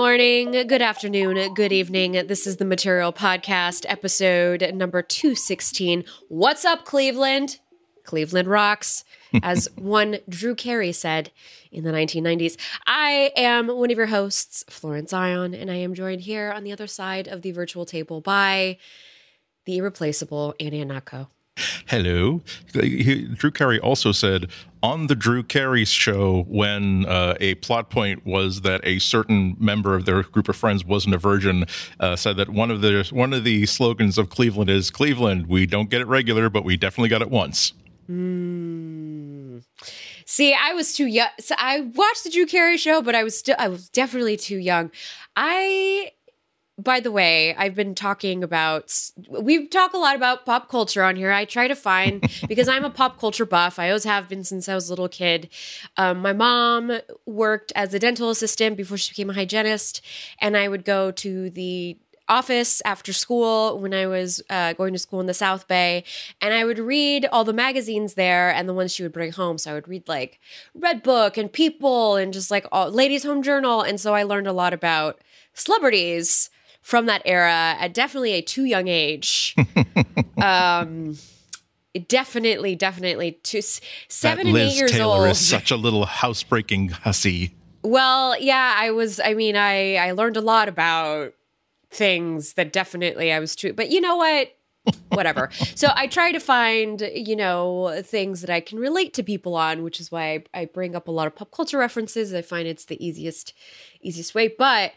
morning, good afternoon, good evening. This is the Material Podcast, episode number 216. What's up, Cleveland? Cleveland rocks, as one Drew Carey said in the 1990s. I am one of your hosts, Florence Ion, and I am joined here on the other side of the virtual table by the irreplaceable Andy Ihnatko. Hello. He, Drew Carey also said on the Drew Carey show when uh, a plot point was that a certain member of their group of friends wasn't a virgin, uh, said that one of the one of the slogans of Cleveland is Cleveland. We don't get it regular, but we definitely got it once. Mm. See, I was too young. So I watched the Drew Carey show, but I was still I was definitely too young. I by the way, I've been talking about, we talk a lot about pop culture on here. I try to find, because I'm a pop culture buff, I always have been since I was a little kid. Um, my mom worked as a dental assistant before she became a hygienist, and I would go to the office after school when I was uh, going to school in the South Bay, and I would read all the magazines there and the ones she would bring home. So I would read like Red Book and People and just like all, Ladies Home Journal, and so I learned a lot about celebrities from that era at definitely a too young age. um, definitely, definitely, to seven that and Liz eight years Taylor old. is such a little housebreaking hussy. Well, yeah, I was. I mean, I I learned a lot about things that definitely I was too. But you know what? Whatever. so I try to find, you know, things that I can relate to people on, which is why I, I bring up a lot of pop culture references. I find it's the easiest, easiest way. But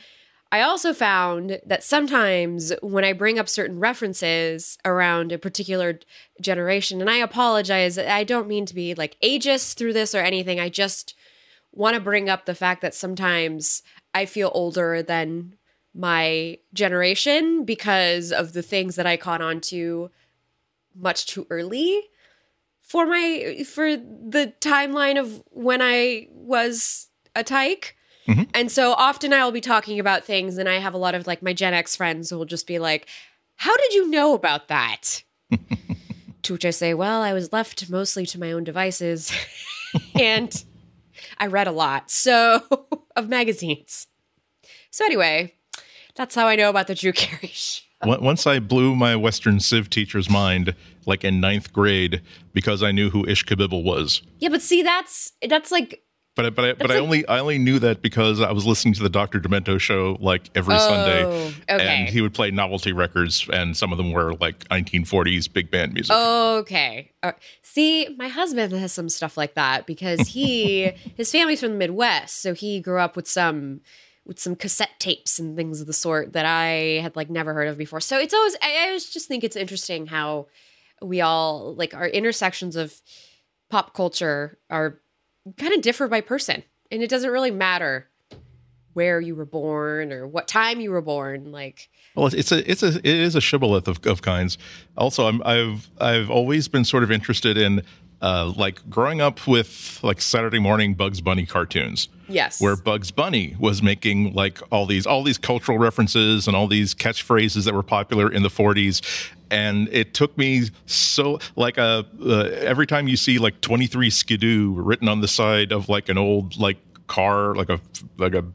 I also found that sometimes when I bring up certain references around a particular generation, and I apologize, I don't mean to be like ageist through this or anything. I just want to bring up the fact that sometimes I feel older than my generation because of the things that I caught on to much too early for my for the timeline of when I was a tyke. Mm-hmm. And so often I'll be talking about things, and I have a lot of like my Gen X friends who will just be like, How did you know about that? to which I say, Well, I was left mostly to my own devices, and I read a lot so of magazines. So, anyway, that's how I know about the Drew Carey show. Once I blew my Western Civ teacher's mind, like in ninth grade, because I knew who Ishkabibble was. Yeah, but see, that's that's like but I, but I, but I only I only knew that because I was listening to the Dr. Demento show like every oh, Sunday, okay. and he would play novelty records, and some of them were like 1940s big band music. Okay, uh, see, my husband has some stuff like that because he his family's from the Midwest, so he grew up with some with some cassette tapes and things of the sort that I had like never heard of before. So it's always I, I always just think it's interesting how we all like our intersections of pop culture are kind of differ by person. And it doesn't really matter where you were born or what time you were born. Like, well, it's a it's a it is a shibboleth of, of kinds. Also, I'm, I've I've always been sort of interested in uh, like growing up with like Saturday morning Bugs Bunny cartoons. Yes. Where Bugs Bunny was making like all these all these cultural references and all these catchphrases that were popular in the 40s and it took me so like a uh, uh, every time you see like 23 skidoo written on the side of like an old like car like a like a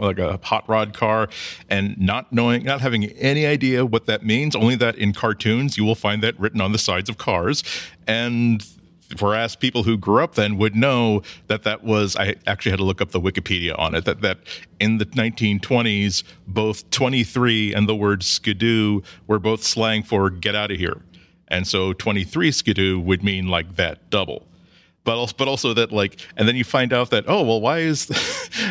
like a hot rod car and not knowing not having any idea what that means only that in cartoons you will find that written on the sides of cars and whereas people who grew up then would know that that was i actually had to look up the wikipedia on it that that in the 1920s both 23 and the word skidoo were both slang for get out of here. And so 23 skidoo would mean like that double. But also, but also that like and then you find out that oh well why is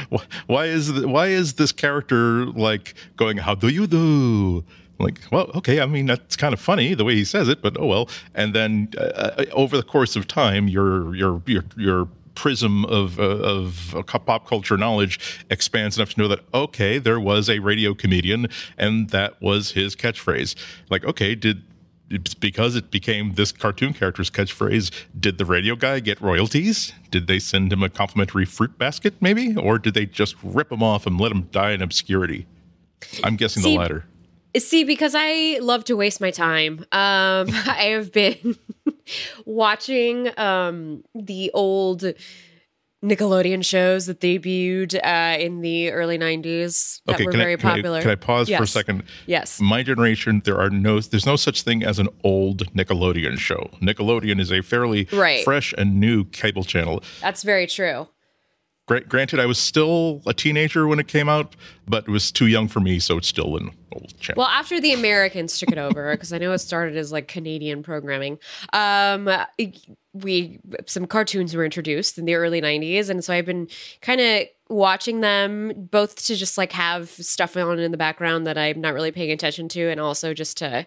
why is why is this character like going how do you do like, well, okay, I mean, that's kind of funny the way he says it, but oh well. And then uh, uh over the course of time, your your your your prism of uh, of pop culture knowledge expands enough to know that okay, there was a radio comedian, and that was his catchphrase. Like, okay, did because it became this cartoon character's catchphrase, did the radio guy get royalties? Did they send him a complimentary fruit basket, maybe, or did they just rip him off and let him die in obscurity? I'm guessing See, the latter. See, because I love to waste my time, um, I have been watching um, the old Nickelodeon shows that debuted uh, in the early '90s that Okay, were very I, can I- popular. Can I, pause for a second? Yes. My generation, there are no, there's no such thing as an old Nickelodeon show. Nickelodeon is a fairly Right. fresh and new cable channel. That's very true. Gra- granted, I was still a teenager when it came out, but it was too young for me, so it's still an old channel. Well, after the Americans took it over, because I know it started as like Canadian programming, um, we some cartoons were introduced in the early '90s, and so I've been kind of watching them both to just like have stuff on in the background that I'm not really paying attention to, and also just to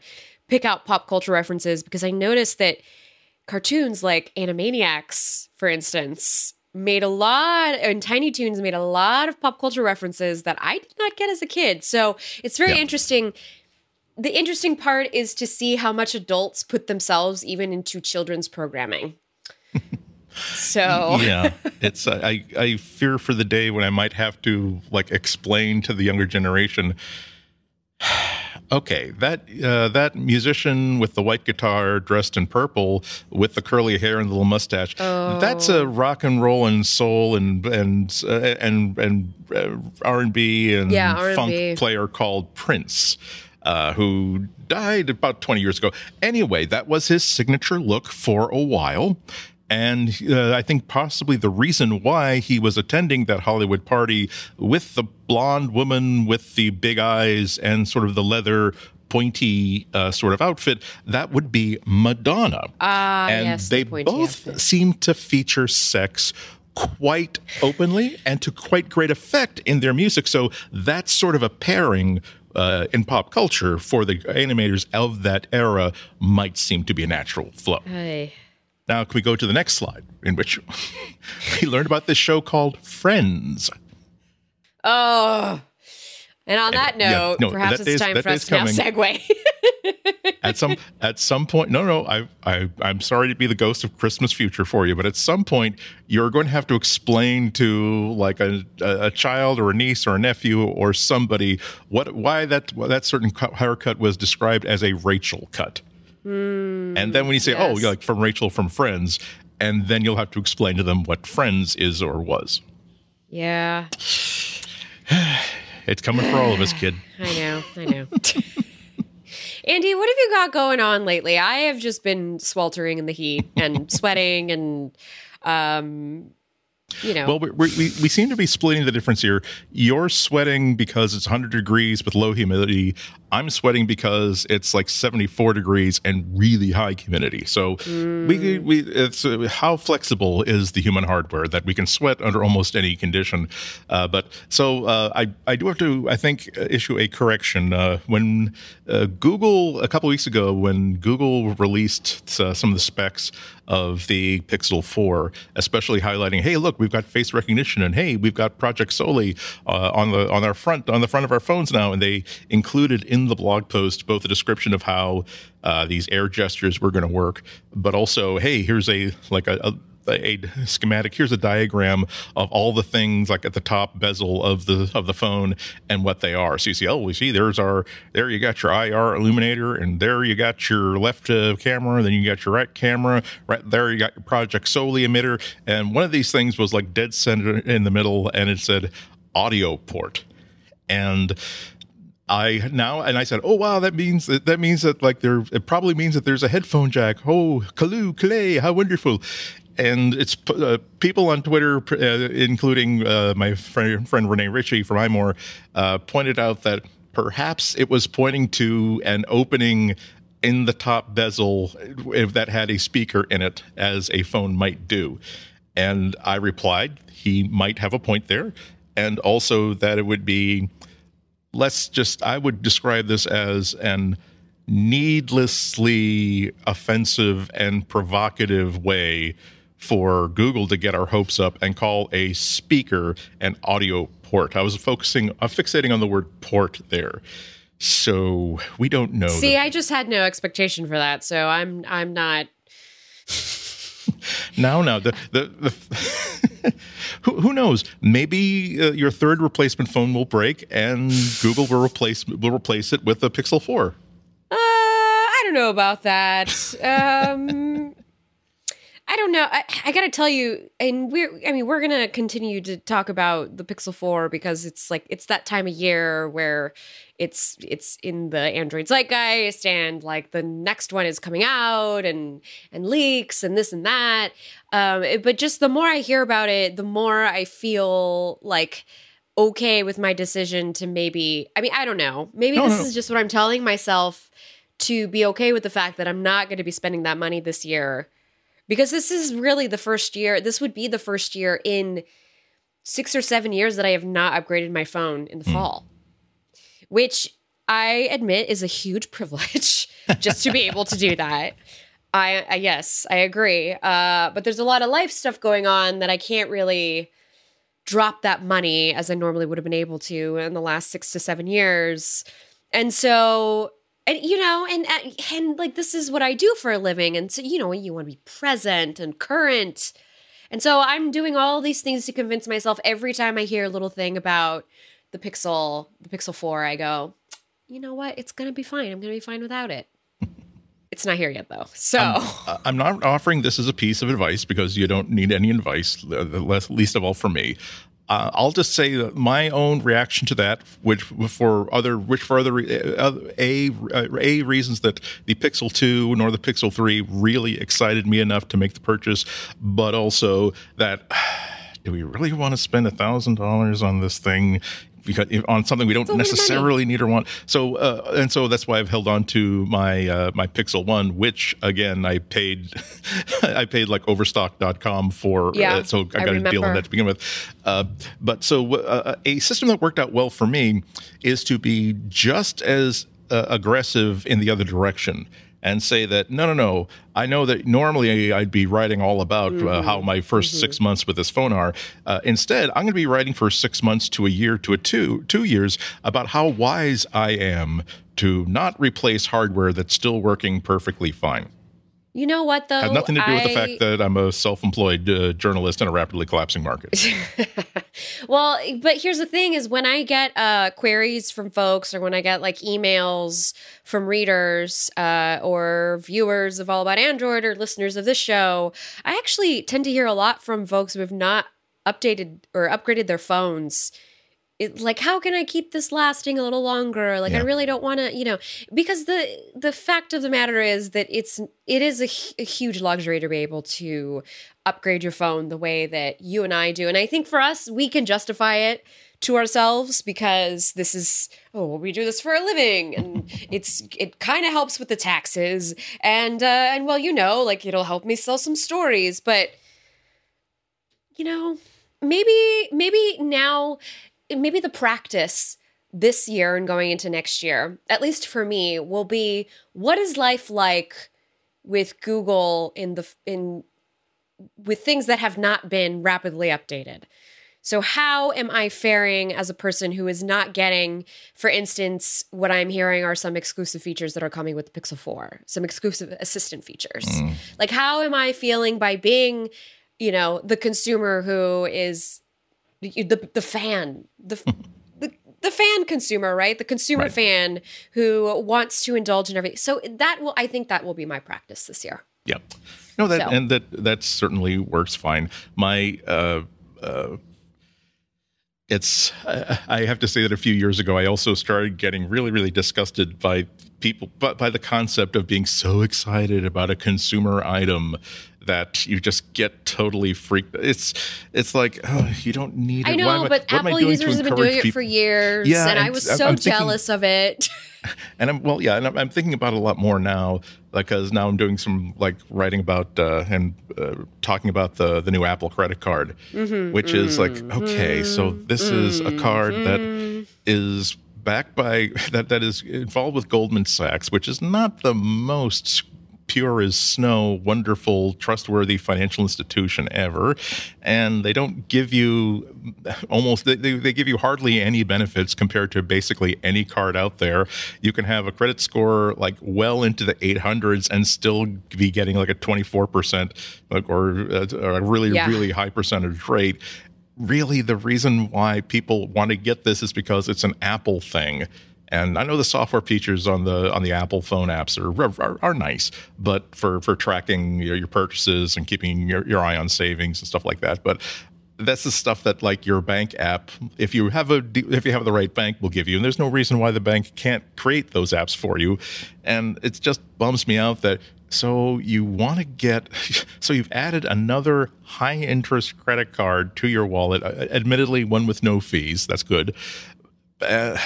pick out pop culture references because I noticed that cartoons like Animaniacs, for instance, made a lot and Tiny Toons made a lot of pop culture references that I did not get as a kid. So it's very Yeah. interesting. The interesting part is to see how much adults put themselves even into children's programming. so yeah, it's uh, I I fear for the day when I might have to like explain to the younger generation. Okay, that uh, that musician with the white guitar, dressed in purple, with the curly hair and the little mustache. That's Oh. a rock and roll and soul and and uh, and and uh, R and B and funk player called Prince, uh, who died about twenty years ago. Anyway, that was his signature look for a while. And uh, I think possibly the reason why he was attending that Hollywood party with the blonde woman with the big eyes and sort of the leather pointy uh, sort of outfit, that would be Madonna. Ah, and yes, the they pointy both outfit. seem to feature sex quite openly and to quite great effect in their music. So that's sort of a pairing uh, in pop culture for the animators of that era might seem to be a natural flow. Hey. Now, can we go to the next slide, in which we learned about this show called Friends? Oh. And on that Yeah, note, no, perhaps that it's is- time for us to now segue. At some at some point, no, no, I, I I'm sorry to be the ghost of Christmas future for you, but at some point, you're going to have to explain to like a a, a child or a niece or a nephew or somebody what why that why that certain cut- haircut was described as a Rachel cut. And then when you say, "Oh, yes. you're like from Rachel from Friends," and then you'll have to explain to them what Friends is or was. yeah. It's coming for all of us, kid. I know, I know. Andy, what have you got going on lately? I have just been sweltering in the heat and sweating and um you know. Well, we, we, we seem to be splitting the difference here. You're sweating because it's 100 degrees with low humidity. I'm sweating because it's like 74 degrees and really high humidity. So we, we it's uh, how flexible is the human hardware that we can sweat under almost any condition. Uh, but so uh, I I do have to I think uh, issue a correction uh, when uh, Google a couple weeks ago when Google released uh, some of the specs of the Pixel 4, especially highlighting, hey, look, we've got face recognition, and hey, we've got Project Soli uh, on the on our front on the front of our phones now, and they included in the blog post both a description of how uh, these air gestures were going to work, but also, hey, here's a like a, a a schematic here's a diagram of all the things like at the top bezel of the of the phone and what they are so you see oh we see there's our there you got your ir illuminator and there you got your left uh, camera then you got your right camera right there you got your project soli emitter and one of these things was like dead center in the middle and it said audio port and I now and I said, "Oh wow, that means that that means that like there it probably means that there's a headphone jack. Oh, Callooh Callay, how wonderful!" And it's uh, people on Twitter, uh, including uh, my friend, friend Rene Ritchie from iMore, uh, pointed out that perhaps it was pointing to an opening in the top bezel if that had a speaker in it, as a phone might do. And I replied, he might have a point there, and also that it would be let's just i would describe this as an needlessly offensive and provocative way for google to get our hopes up and call a speaker an audio port i was focusing i'm fixating on the word port there so we don't know See, that- I just had no expectation for that, so I'm I'm not No, no. The the, the who, who knows? Maybe uh, your third replacement phone will break, and Google will replace will replace it with a Pixel Four. Uh, I don't know about that. Um, I don't know. I, I got to tell you, and we're, I mean, we're going to continue to talk about the Pixel 4 because it's like, it's that time of year where it's, it's in the Android zeitgeist and like the next one is coming out and, and leaks and this and that. Um, it, but just the more I hear about it, the more I feel like, okay with my decision to maybe, I mean, I don't know. Maybe No, this no. is just what I'm telling myself to be okay with the fact that I'm not going to be spending that money this year because this is really the first year this would be the first year in six or seven years that i have not upgraded my phone in the fall which i admit is a huge privilege just to be able to do that. I, I yes i agree. Uh, but there's a lot of life stuff going on that i can't really drop that money as i normally would have been able to in the last six to seven years. And so and you know and and like this is what i do for a living. And so you know you want to be present and current. And so i'm doing all these things to convince myself every time i hear a little thing about the pixel the pixel 4 i go you know what? It's gonna be fine. I'm gonna be fine without it. It's not here yet though. So Uh, I'm not offering this as a piece of advice because you don't need any advice, uh, least of all from me. Uh, I'll just say that my own reaction to that, which for other, which for other uh, a uh, a reasons that the Pixel Two nor the Pixel Three really excited me enough to make the purchase, but also that do we really want to spend a thousand dollars on this thing? Because on something we don't a lot of money. necessarily need or want. So uh, and so that's why I've held on to my uh, my Pixel One, which again I paid I paid like Overstock.com for. Yeah, uh, so I I got a deal on that to begin with. Uh, but so uh, a system that worked out well for me is to be just as uh, aggressive in the other direction. And say that no, no, no. I know that normally I'd be writing all about Mm-hmm. uh, how my 1st six months with this phone are. Uh, instead, I'm going to be writing for six months to a year to a two two years about how wise I am to not replace hardware that's still working perfectly fine. You know what though Has nothing to do with the fact that I'm a self-employed uh, journalist in a rapidly collapsing market. well, but here's the thing is when I get uh queries from folks or when I get like emails from readers uh or viewers of All About Android or listeners of this show, I actually tend to hear a lot from folks who have not updated or upgraded their phones. It, like how can I keep this lasting a little longer? Like I really don't want to, you know, because the the fact of the matter is that it's it is a, a huge luxury to be able to upgrade your phone the way that you and I do. And I think for us, we can justify it to ourselves because this is oh we do this for a living and it's it kind of helps with the taxes and uh and well you know like it'll help me sell some stories but you know maybe maybe now maybe the practice this year and going into next year at least for me will be what is life like with google in the in with things that have not been rapidly updated? So how am i faring as a person who is not getting for instance what i'm hearing are some exclusive features that are coming with the pixel 4 some exclusive assistant features? Mm. Like how am i feeling by being you know the consumer who is the the, the fan the, the the fan consumer right the consumer Right. fan who wants to indulge in everything so that will i think that will be my practice this year Yeah. No, that So. and that that certainly works fine. My uh, uh, it's uh, I have to say that a few years ago I also started getting really really disgusted by people but by the concept of being so excited about a consumer item that you just get totally freaked. It's it's like oh, you don't need it. i know am but I apple users have been doing it for years Yeah, and i and was I'm- so I'm thinking- jealous of it and I'm well, yeah, and I'm, I'm thinking about it a lot more now because now I'm doing some like writing about uh, and uh, talking about the the new Apple credit card, Mm-hmm, which is like okay, so this is a card that mm-hmm. is backed by that that is involved with Goldman Sachs, which is not the most pure as snow, wonderful, trustworthy financial institution ever. And they don't give you almost, they, they, give you hardly any benefits compared to basically any card out there. You can have a credit score like well into the 800s and still be getting like a 24% like, or, uh, or a really, Yeah. really high percentage rate. Really, the reason why people want to get this is because it's an Apple thing And I know the software features on the on the Apple phone apps are are, are nice, but for for tracking your, your purchases and keeping your, your eye on savings and stuff like that. But that's the stuff that like your bank app if you have a if you have the right bank will give you. And there's no reason why the bank can't create those apps for you. And it just bums me out that so you want to get so you've added another high interest credit card to your wallet admittedly one with no fees that's good. Uh,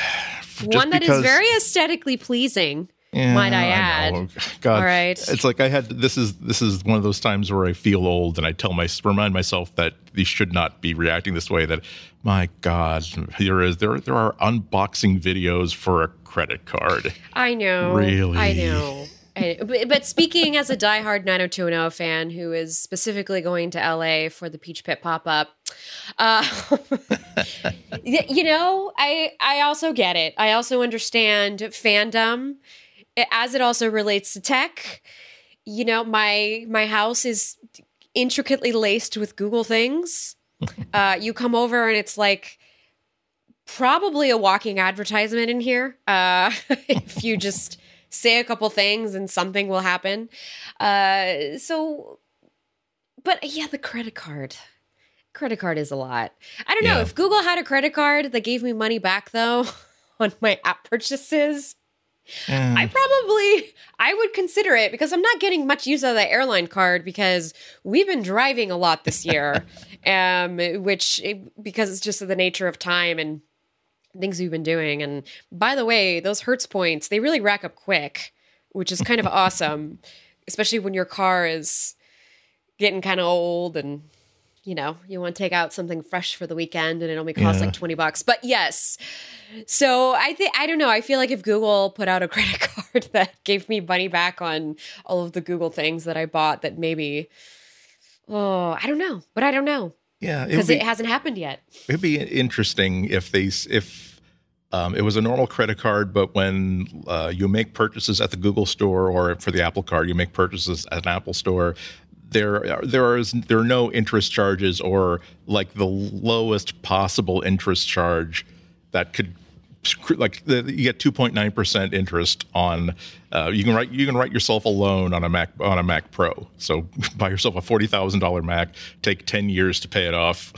one that because, is very aesthetically pleasing. Yeah, might I add? I God, all right. It's like I had this is this is one of those times where I feel old, and I tell my remind myself that these should not be reacting this way. That my God, there is there there are unboxing videos for a credit card. I know, really, I know. But, speaking as a diehard 90210 fan who is specifically going to LA for the Peach Pit pop up, uh, you know, I I also get it. I also understand fandom as it also relates to tech. You know, my my house is intricately laced with Google things. Uh, you come over and it's like probably a walking advertisement in here. Uh, if you just say a couple things and something will happen. Uh, so, but yeah, the credit card. Credit card is a lot. I don't know. If Google had a credit card that gave me money back though on my app purchases, mm. I probably I would consider it because I'm not getting much use out of the airline card because we've been driving a lot this year, um, which because it's just the nature of time and things we've been doing. And by the way, those Hertz points, they really rack up quick, which is kind of awesome, especially when your car is getting kind of old and you know, you want to take out something fresh for the weekend and it only costs yeah. like 20 bucks. But yes. So I think I don't know. I feel like if Google put out a credit card that gave me money back on all of the Google things that I bought that maybe oh, I don't know. But I don't know. Yeah, because it, it, hasn't happened yet. It'd be interesting if they if um, it was a normal credit card, but when uh, you make purchases at the Google store or for the Apple card, you make purchases at an Apple store. There, there is there are no interest charges or like the lowest possible interest charge that could like the, you get 2.9 percent interest on uh, you can write you can write yourself a loan on a Mac on a Mac Pro. So buy yourself a forty thousand dollar Mac, take ten years to pay it off.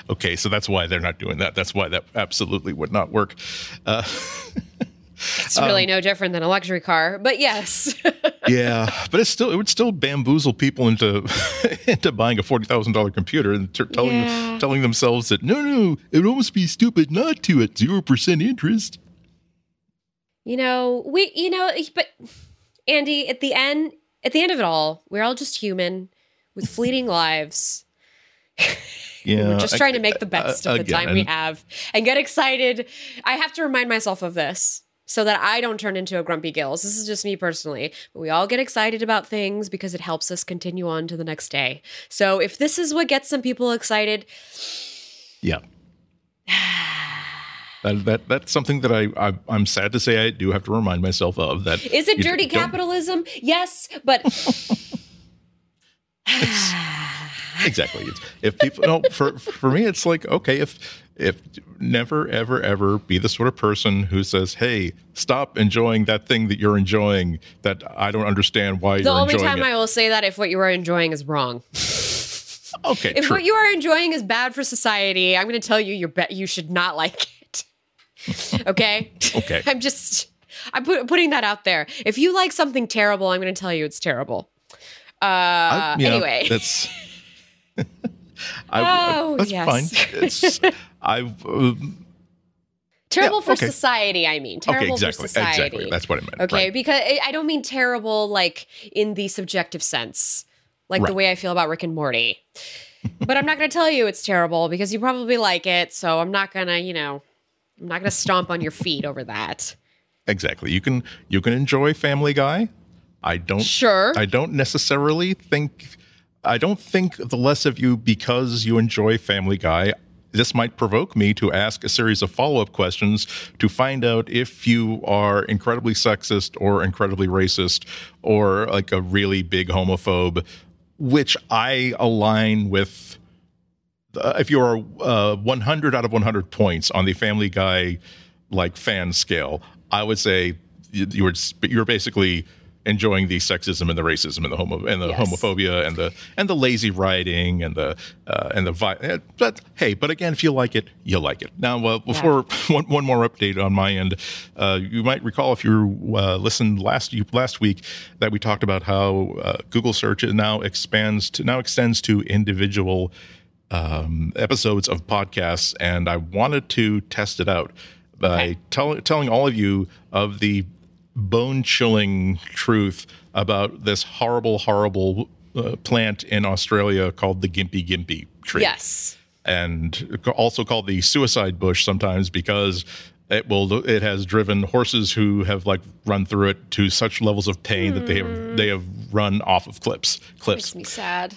okay, so that's why they're not doing that. That's why that absolutely would not work. Uh, It's really um, no different than a luxury car, but yes. Yeah, but it's still it would still bamboozle people into into buying a forty thousand dollar computer and t- telling yeah. telling themselves that no, no, it would almost be stupid not to at zero percent interest. You know, we, you know, but Andy, at the end, at the end of it all, we're all just human with fleeting lives. Yeah, we're just trying to make the best uh, of the again, time we have and get excited. I have to remind myself of this so that I don't turn into a grumpy gills. This is just me personally. But we all get excited about things because it helps us continue on to the next day. So if this is what gets some people excited, yeah. That, that, that's something that I, I am sad to say I do have to remind myself of that is it dirty capitalism yes but exactly. It's, if people no for for me it's like okay if if never ever ever be the sort of person who says hey stop enjoying that thing that you're enjoying that i don't understand why the you're enjoying." The only time it. i will say that if what you are enjoying is wrong. Okay if true. what you are enjoying is bad for society i'm going to tell you you bet you should not like it. Okay? Okay. I'm just i'm put, putting that out there. If you like something terrible i'm going to tell you it's terrible. Uh I, anyway. that's I, oh, that's yes. fine. It's, I've. Um, terrible yeah, for okay. society, I mean. Terrible okay, exactly, for society. Exactly. That's what I meant. Okay, right. because I don't mean terrible like in the subjective sense, like right. the way I feel about Rick and Morty. but I'm not going to tell you it's terrible because you probably like it. So I'm not going to, you know, I'm not going to stomp on your feet over that. Exactly. You can you can enjoy Family Guy. I don't. Sure. I don't necessarily think I don't think the less of you because you enjoy Family Guy. This might provoke me to ask a series of follow up questions to find out if you are incredibly sexist or incredibly racist or like a really big homophobe, which I align with. Uh, if you're uh, 100 out of 100 points on the Family Guy like fan scale, I would say you, you were you're basically enjoying the sexism and the racism and the homo and the Yes. homophobia and the and the lazy writing and the uh, and the vi- eh, but hey but again if you like it you like it now well before one, one more update on my end uh, you might recall if you uh, listened last last week that we talked about how uh, Google search now expands to now extends to individual um, episodes of podcasts, and I wanted to test it out by Okay. tell, telling all of you of the bone chilling truth about this horrible, horrible uh, plant in Australia called the Gimpy Gimpy tree Yes. and also called the suicide bush sometimes because it will it has driven horses who have like run through it to such levels of pain that they have they have run off of cliffs cliffs Makes me sad.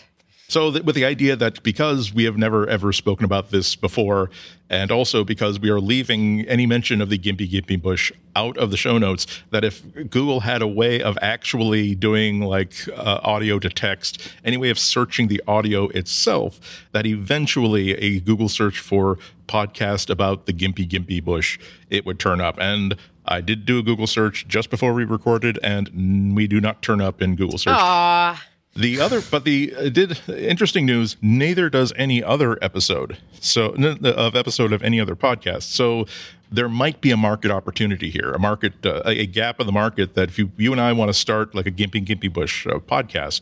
So, th- with the idea that because we have never ever spoken about this before, and also because we are leaving any mention of the Gimpy Gimpy Bush out of the show notes, that if Google had a way of actually doing like uh, audio to text, any way of searching the audio itself, that eventually a Google search for podcast about the Gimpy Gimpy Bush, it would turn up. And I did do a Google search just before we recorded, and we do not turn up in Google search. Aw. The other, but the uh, did interesting news. Neither does any other episode. So of episode of any other podcast. So there might be a market opportunity here, a market, uh, a gap in the market that if you you and I want to start like a Gimpy Gimpy Bush uh, podcast,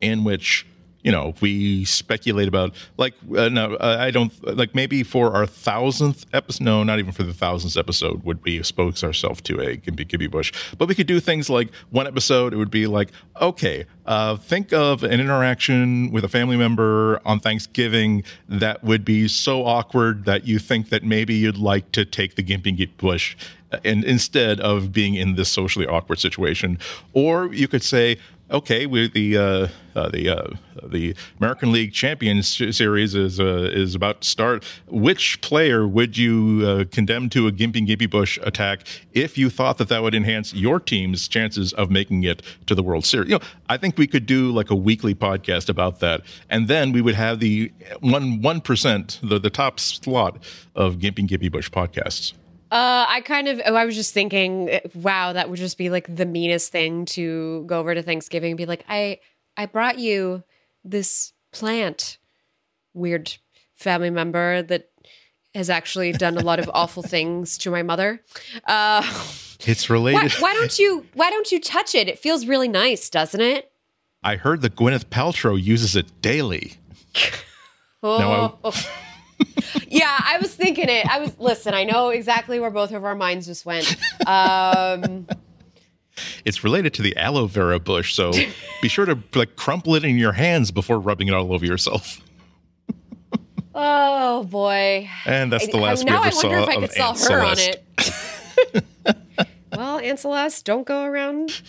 in which you know we speculate about like uh, no uh, I don't like maybe for our thousandth episode. No, not even for the thousandth episode would we expose ourselves to a Gimpy Gimpy Bush. But we could do things like one episode. It would be like okay, uh, think of an interaction with a family member on Thanksgiving that would be so awkward that you think that maybe you'd like to take the Gimpy Gimpy Bush uh, and instead of being in this socially awkward situation, or you could say, okay, we the uh, uh, the uh, the American League Champions Series is uh, is about to start. Which player would you uh, condemn to a Gimpy Gimpy Bush attack if you thought that that would enhance your team's chances of making it to the World Series? You know, I think we could do like a weekly podcast about that, and then we would have the one one percent, the the top slot of Gimpy Gimpy Bush podcasts. Uh, I kind of, oh, I was just thinking, uh, wow, that would just be like the meanest thing to go over to Thanksgiving and be like, I, I brought you this plant, weird family member that has actually done a lot of awful things to my mother. Uh, It's why, related. why don't you, why don't you touch it? It feels really nice, doesn't it? I heard that Gwyneth Paltrow uses it daily. Oh. Yeah, I was thinking it. I was listen. I know exactly where both of our minds just went. Um, It's related to the aloe vera bush, so be sure to like crumple it in your hands before rubbing it all over yourself. oh boy. And that's the I- last we now ever I wonder saw if I of could saw Aunt her on it. well, Aunt Celeste, don't go around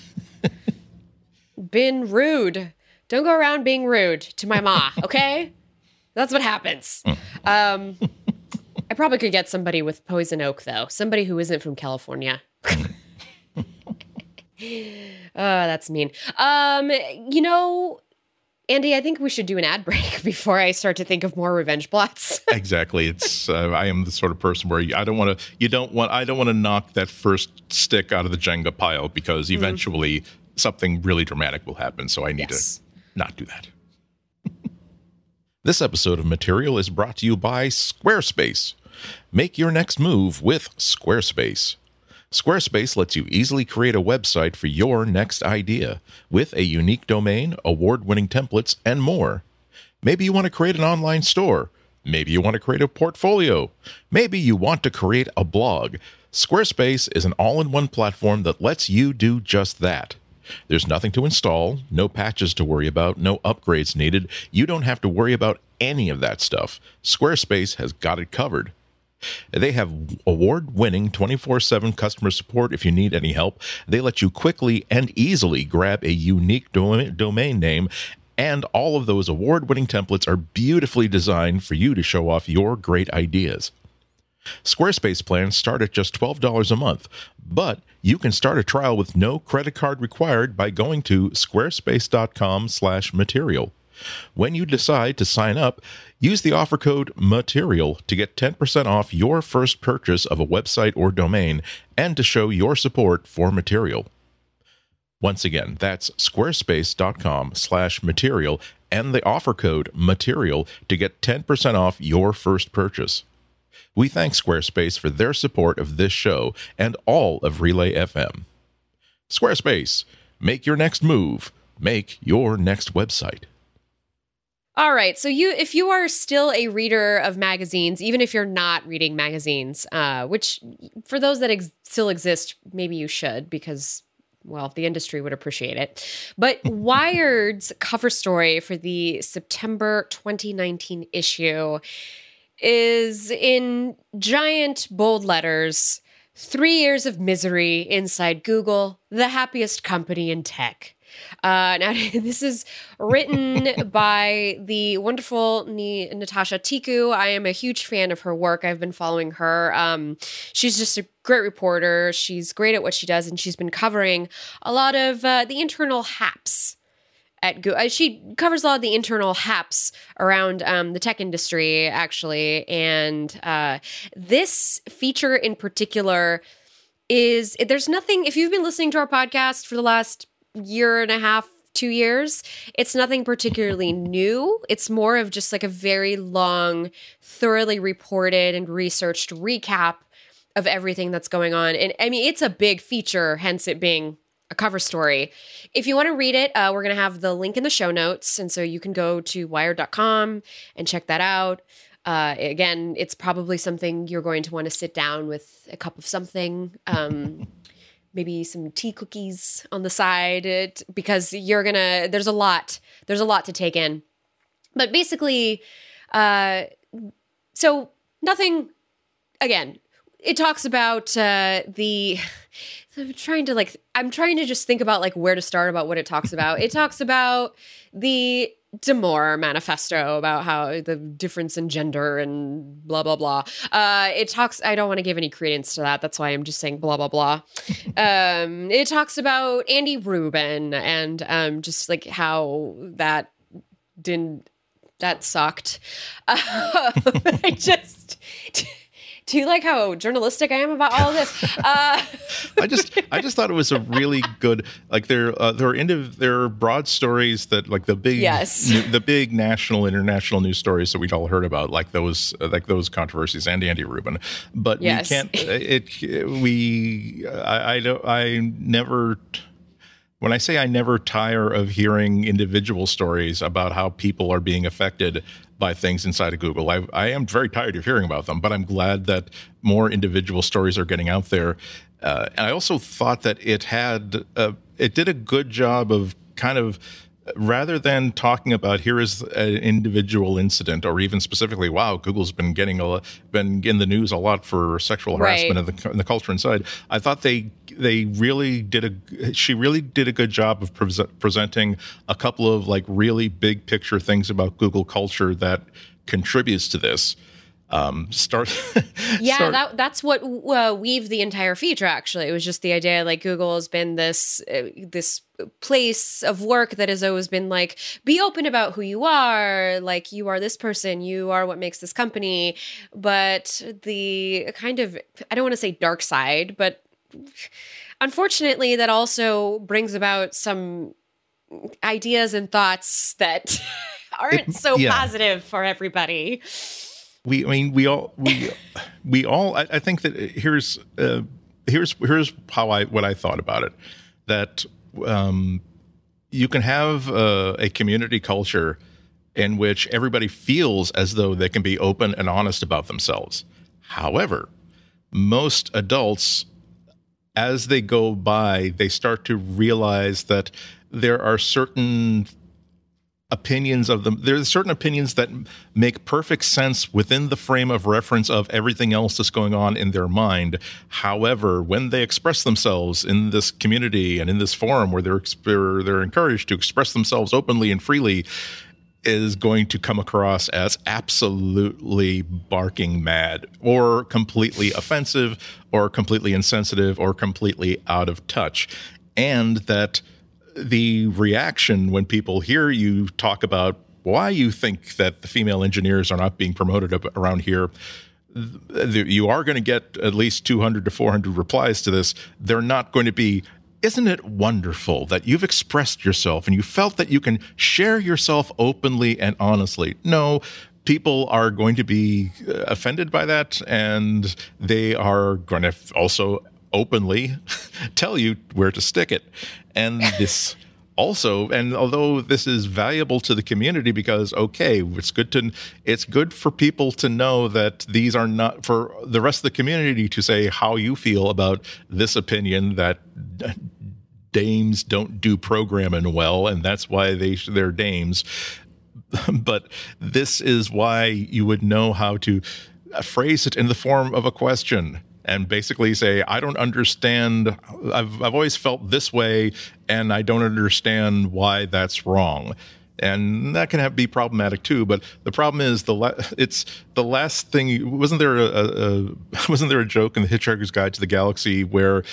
being rude. Don't go around being rude to my ma, okay? That's what happens. Um, I probably could get somebody with poison oak, though. Somebody who isn't from California. oh, that's mean. Um, you know, Andy, I think we should do an ad break before I start to think of more revenge plots. Exactly. It's uh, I am the sort of person where you, I don't want to. You don't want. I don't want to knock that first stick out of the Jenga pile because Mm-hmm. eventually something really dramatic will happen. So I need Yes. to not do that. This episode of Material is brought to you by Squarespace. Make your next move with Squarespace. Squarespace lets you easily create a website for your next idea with a unique domain, award winning templates, and more. Maybe you want to create an online store. Maybe you want to create a portfolio. Maybe you want to create a blog. Squarespace is an all in one platform that lets you do just that. There's nothing to install, no patches to worry about, no upgrades needed. You don't have to worry about any of that stuff. Squarespace has got it covered. They have award winning 24 7 customer support if you need any help. They let you quickly and easily grab a unique dom- domain name. And all of those award winning templates are beautifully designed for you to show off your great ideas. Squarespace plans start at just $12 a month, but you can start a trial with no credit card required by going to squarespace.com/material. When you decide to sign up, use the offer code MATERIAL to get 10% off your first purchase of a website or domain and to show your support for material. Once again, that's squarespace.com slash material and the offer code material to get 10% off your first purchase. We thank Squarespace for their support of this show and all of Relay FM. Squarespace, make your next move, make your next website. All right. So you if you are still a reader of magazines, even if you're not reading magazines, uh, which for those that ex- still exist, maybe you should because well, the industry would appreciate it. But Wired's cover story for the September 2019 issue is in giant bold letters Three years of misery inside Google, the happiest company in tech. Uh, now, this is written by the wonderful Ni- Natasha Tiku. I am a huge fan of her work. I've been following her. Um, she's just a great reporter. She's great at what she does, and she's been covering a lot of uh, the internal haps at Google. Uh, she covers a lot of the internal haps around um, the tech industry, actually. And uh, this feature in particular is there's nothing, if you've been listening to our podcast for the last year and a half, two years, it's nothing particularly new. It's more of just like a very long, thoroughly reported and researched recap of everything that's going on. And I mean, it's a big feature, hence it being a cover story. If you want to read it, uh, we're going to have the link in the show notes. And so you can go to wired.com and check that out. Uh, again, it's probably something you're going to want to sit down with a cup of something. Um, maybe some tea cookies on the side it, because you're gonna there's a lot there's a lot to take in but basically uh so nothing again it talks about uh the i'm trying to like i'm trying to just think about like where to start about what it talks about it talks about the Damore manifesto about how the difference in gender and blah blah blah. Uh, it talks. I don't want to give any credence to that. That's why I'm just saying blah blah blah. um, it talks about Andy Rubin and um, just like how that didn't that sucked. Uh, I just do you like how journalistic I am about all of this? Uh, I just I just thought it was a really good like there uh, there are indiv- there are broad stories that like the big yes. new, the big national international news stories that we've all heard about like those uh, like those controversies and Andy Rubin, but yes. we can't it, it we I I don't I never when I say I never tire of hearing individual stories about how people are being affected by things inside of Google, I, I am very tired of hearing about them, but I'm glad that more individual stories are getting out there. Uh, and I also thought that it had, uh, it did a good job of kind of rather than talking about here is an individual incident or even specifically wow google's been getting a been in the news a lot for sexual harassment right. in, the, in the culture inside i thought they they really did a she really did a good job of pre- presenting a couple of like really big picture things about google culture that contributes to this um, start. yeah, start. that that's what uh, weaved the entire feature. Actually, it was just the idea like Google has been this uh, this place of work that has always been like be open about who you are like you are this person you are what makes this company but the kind of i don't want to say dark side but unfortunately that also brings about some ideas and thoughts that aren't It- so yeah. positive for everybody. We i mean we all we we all i, I think that here's uh, here's here's how i what i thought about it. That um you can have uh, a community culture in which everybody feels as though they can be open and honest about themselves. However most adults as they go by they start to realize that there are certain opinions of them There are certain opinions that make perfect sense within the frame of reference of everything else that's going on in their mind. However when they express themselves in this community and in this forum where they're they're, encouraged to express themselves openly and freely is going to come across as absolutely barking mad or completely offensive or completely insensitive or completely out of touch and that the reaction when people hear you talk about why you think that the female engineers are not being promoted around here you are going to get at least 200 to 400 replies to this. They're not going to be isn't it wonderful that you've expressed yourself and you felt that you can share yourself openly and honestly? No, people are going to be uh, offended by that and they are going to also openly tell you where to stick it. And this also and although this is valuable to the community because okay it's good to it's good for people to know that these are not for the rest of the community to say how you feel about this opinion that dames don't do programming well and that's why they they're dames but this is why you would know how to uh, phrase it in the form of a question and basically say, I don't understand. I've, I've always felt this way, and I don't understand why that's wrong. And that can have, be problematic too. But the problem is the it's the last thing. Wasn't there a, a, a wasn't there a joke in the Hitchhiker's Guide to the Galaxy where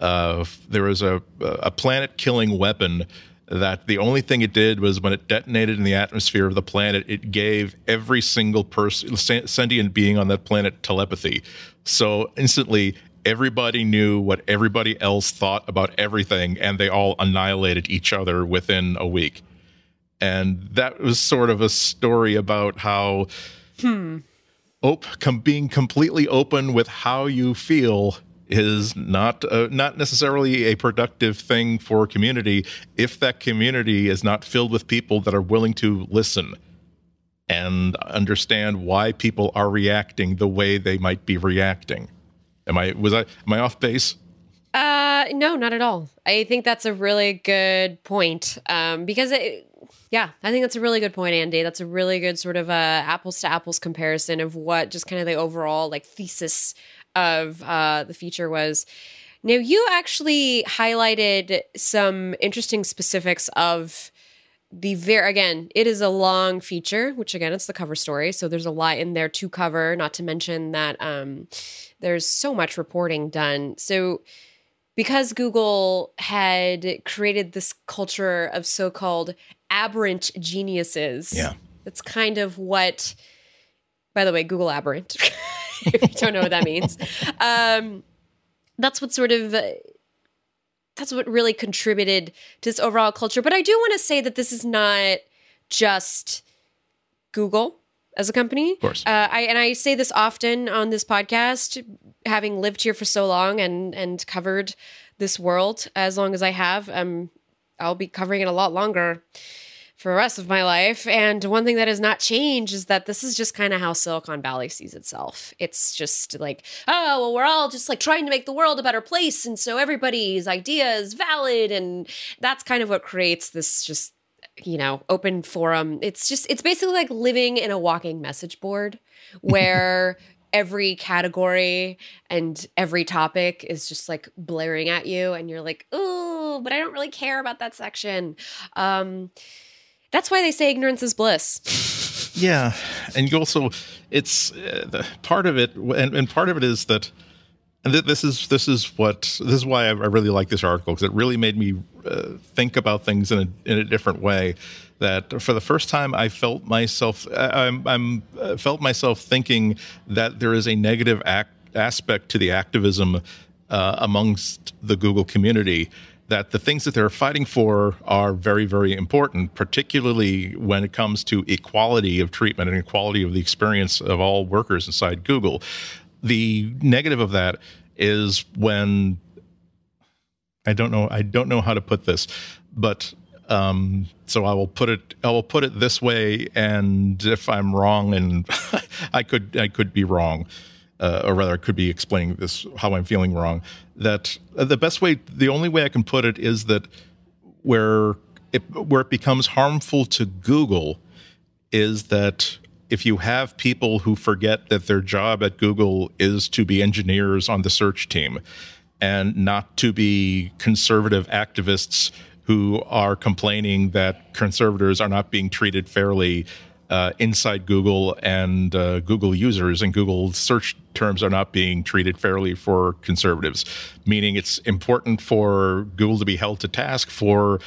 uh, there was a a planet killing weapon that the only thing it did was when it detonated in the atmosphere of the planet, it gave every single person, sentient being on that planet, telepathy. So instantly, everybody knew what everybody else thought about everything, and they all annihilated each other within a week. And that was sort of a story about how hmm. op- com- being completely open with how you feel is not uh, not necessarily a productive thing for a community if that community is not filled with people that are willing to listen and understand why people are reacting the way they might be reacting. Am I was I am I off base? Uh, no, not at all. I think that's a really good point. Um, because it, yeah, I think that's a really good point, Andy. That's a really good sort of uh apples to apples comparison of what just kind of the overall like thesis of uh, the feature was. Now, you actually highlighted some interesting specifics of the very again it is a long feature which again it's the cover story so there's a lot in there to cover not to mention that um, there's so much reporting done so because google had created this culture of so-called aberrant geniuses yeah that's kind of what by the way google aberrant if you don't know what that means. Um, that's what sort of uh, that's what really contributed to this overall culture. But I do want to say that this is not just Google as a company. Of course. Uh, I, and I say this often on this podcast, having lived here for so long and and covered this world as long as I have. Um, I'll be covering it a lot longer for the rest of my life. And one thing that has not changed is that this is just kind of how Silicon Valley sees itself. It's just like, oh, well, we're all just like trying to make the world a better place. And so everybody's idea is valid. And that's kind of what creates this just you know open forum it's just it's basically like living in a walking message board where every category and every topic is just like blaring at you and you're like oh but i don't really care about that section um that's why they say ignorance is bliss. yeah, and you also, it's uh, the, part of it, and, and part of it is that and th- this is this is what this is why I, I really like this article because it really made me uh, think about things in a in a different way. That for the first time, I felt myself I'm, I'm uh, felt myself thinking that there is a negative act, aspect to the activism uh, amongst the Google community that the things that they're fighting for are very, very important, particularly when it comes to equality of treatment and equality of the experience of all workers inside Google. The negative of that is when I don't know I don't know how to put this, but um, so I will put it I will put it this way, and if I'm wrong, and I could I could be wrong uh, or rather, I could be explaining this how I'm feeling wrong. That uh, the best way, the only way I can put it is that where it where it becomes harmful to Google is that if you have people who forget that their job at Google is to be engineers on the search team and not to be conservative activists who are complaining that conservators are not being treated fairly uh, inside Google and uh, Google users and Google search terms are not being treated fairly for conservatives, meaning it's important for Google to be held to task for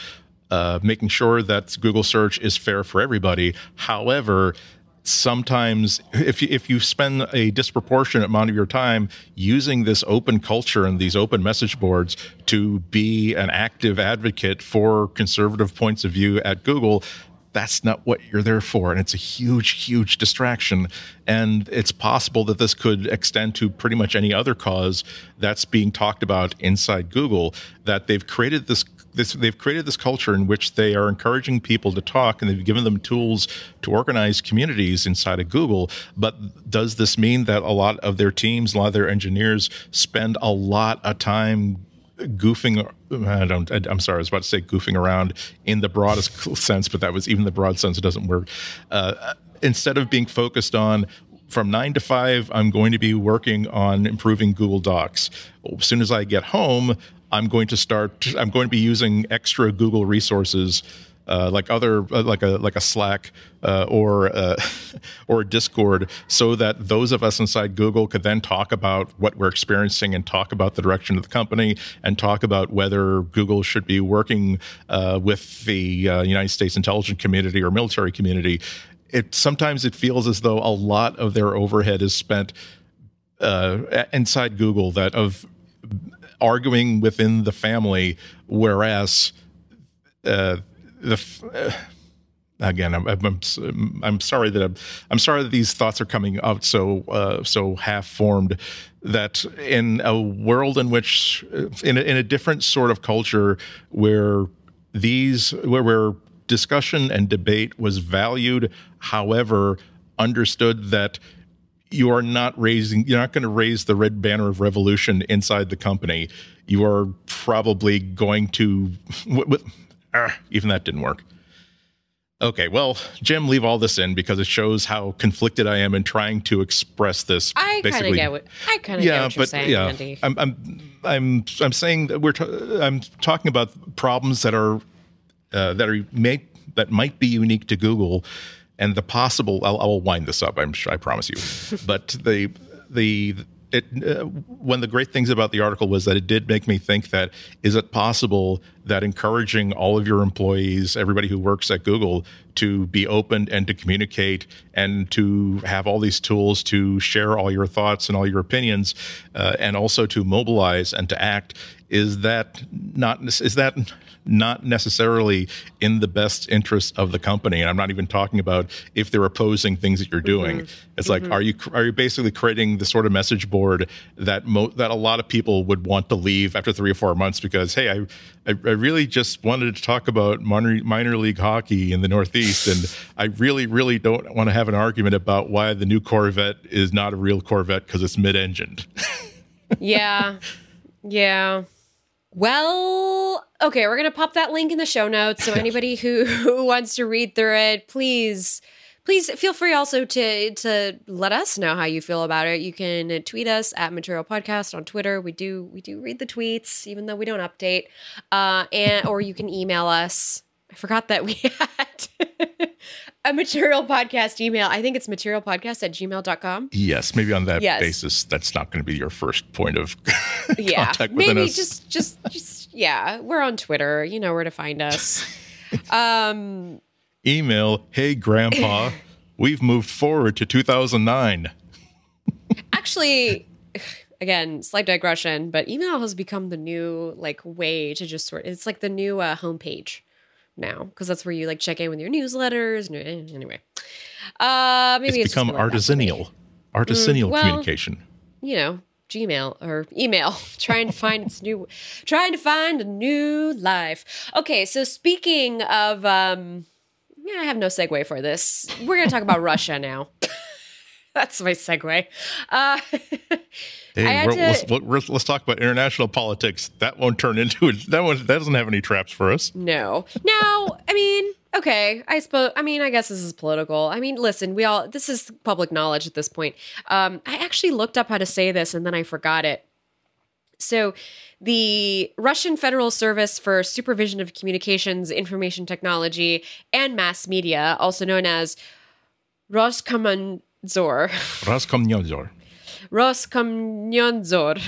uh, making sure that Google search is fair for everybody. However, sometimes if you, if you spend a disproportionate amount of your time using this open culture and these open message boards to be an active advocate for conservative points of view at Google, that's not what you're there for. And it's a huge, huge distraction. And it's possible that this could extend to pretty much any other cause that's being talked about inside Google, that they've created this. This, they've created this culture in which they are encouraging people to talk and they've given them tools to organize communities inside of Google. But does this mean that a lot of their teams, a lot of their engineers spend a lot of time goofing I don't I'm sorry I was about to say goofing around in the broadest sense but that was even the broad sense it doesn't work. Uh, instead of being focused on from 9 to 5 I'm going to be working on improving Google Docs. As soon as I get home I'm going to start I'm going to be using extra Google resources uh, like other uh, like a like a Slack uh, or uh, or Discord, so that those of us inside Google could then talk about what we're experiencing and talk about the direction of the company and talk about whether Google should be working uh, with the United States intelligence community or military community. It sometimes it feels as though a lot of their overhead is spent inside Google that of arguing within the family, whereas uh, the uh, again I'm, I'm, I'm sorry that I'm, I'm sorry that these thoughts are coming out so uh, so half formed that in a world in which in a, in a different sort of culture where these where, where discussion and debate was valued however understood that you are not raising you're not going to raise the red banner of revolution inside the company. You are probably going to uh, even that didn't work. Okay, well, Jim, leave all this in because it shows how conflicted I am in trying to express this. I kind of get what I kind of yeah, get what you're but, saying, yeah, Andy. I'm, I'm, I'm, I'm saying that we're. i I'm talking about problems that are uh, that are may, that might be unique to Google, and the possible. I'll, I'll wind this up. I'm sure. I promise you. but the the it uh, one of the great things about the article was that it did make me think that is it possible that encouraging all of your employees everybody who works at google to be open and to communicate and to have all these tools to share all your thoughts and all your opinions uh, and also to mobilize and to act is that not is that not necessarily in the best interest of the company. And I'm not even talking about if they're opposing things that you're doing. Mm-hmm. It's like, mm-hmm. are you are you basically creating the sort of message board that mo- that a lot of people would want to leave after three or four months because hey, I I, I really just wanted to talk about minor, minor league hockey in the Northeast, and I really really don't want to have an argument about why the new Corvette is not a real Corvette because it's mid-engined. yeah, yeah. Well, okay, we're going to pop that link in the show notes. So anybody who, who wants to read through it, please please feel free also to to let us know how you feel about it. You can tweet us at Material Podcast on Twitter. We do we do read the tweets, even though we don't update. Uh, and or you can email us. I forgot that we had a material podcast email. I think it's materialpodcast at gmail.com. Yes, maybe on that yes. basis, that's not going to be your first point of yeah, contact maybe us. just, just, just, yeah, we're on Twitter. You know where to find us. um, Email, hey, grandpa, we've moved forward to 2009. Actually, again, slight digression, but email has become the new like way to just sort. It's like the new uh, homepage now because that's where you like check in with your newsletters. Eh, anyway, uh, maybe it's, it's become artisanal, artisanal mm, well, communication. You know, Gmail or email, trying to find its new, trying to find a new life. Okay, so speaking of, um, yeah, I have no segue for this. We're going to talk about Russia now. That's my segue. Uh, hey, to, let's, let's, talk about international politics. That won't turn into it. That one that doesn't have any traps for us. No. Now, I mean, okay. I suppose. I mean, I guess this is political. I mean, listen, we all. This is public knowledge at this point. Um, I actually looked up how to say this and then I forgot it. So, the Russian Federal Service for Supervision of Communications, Information Technology, and Mass Media, also known as Roskomnadzor. Roskomnadzor. Roskomnadzor.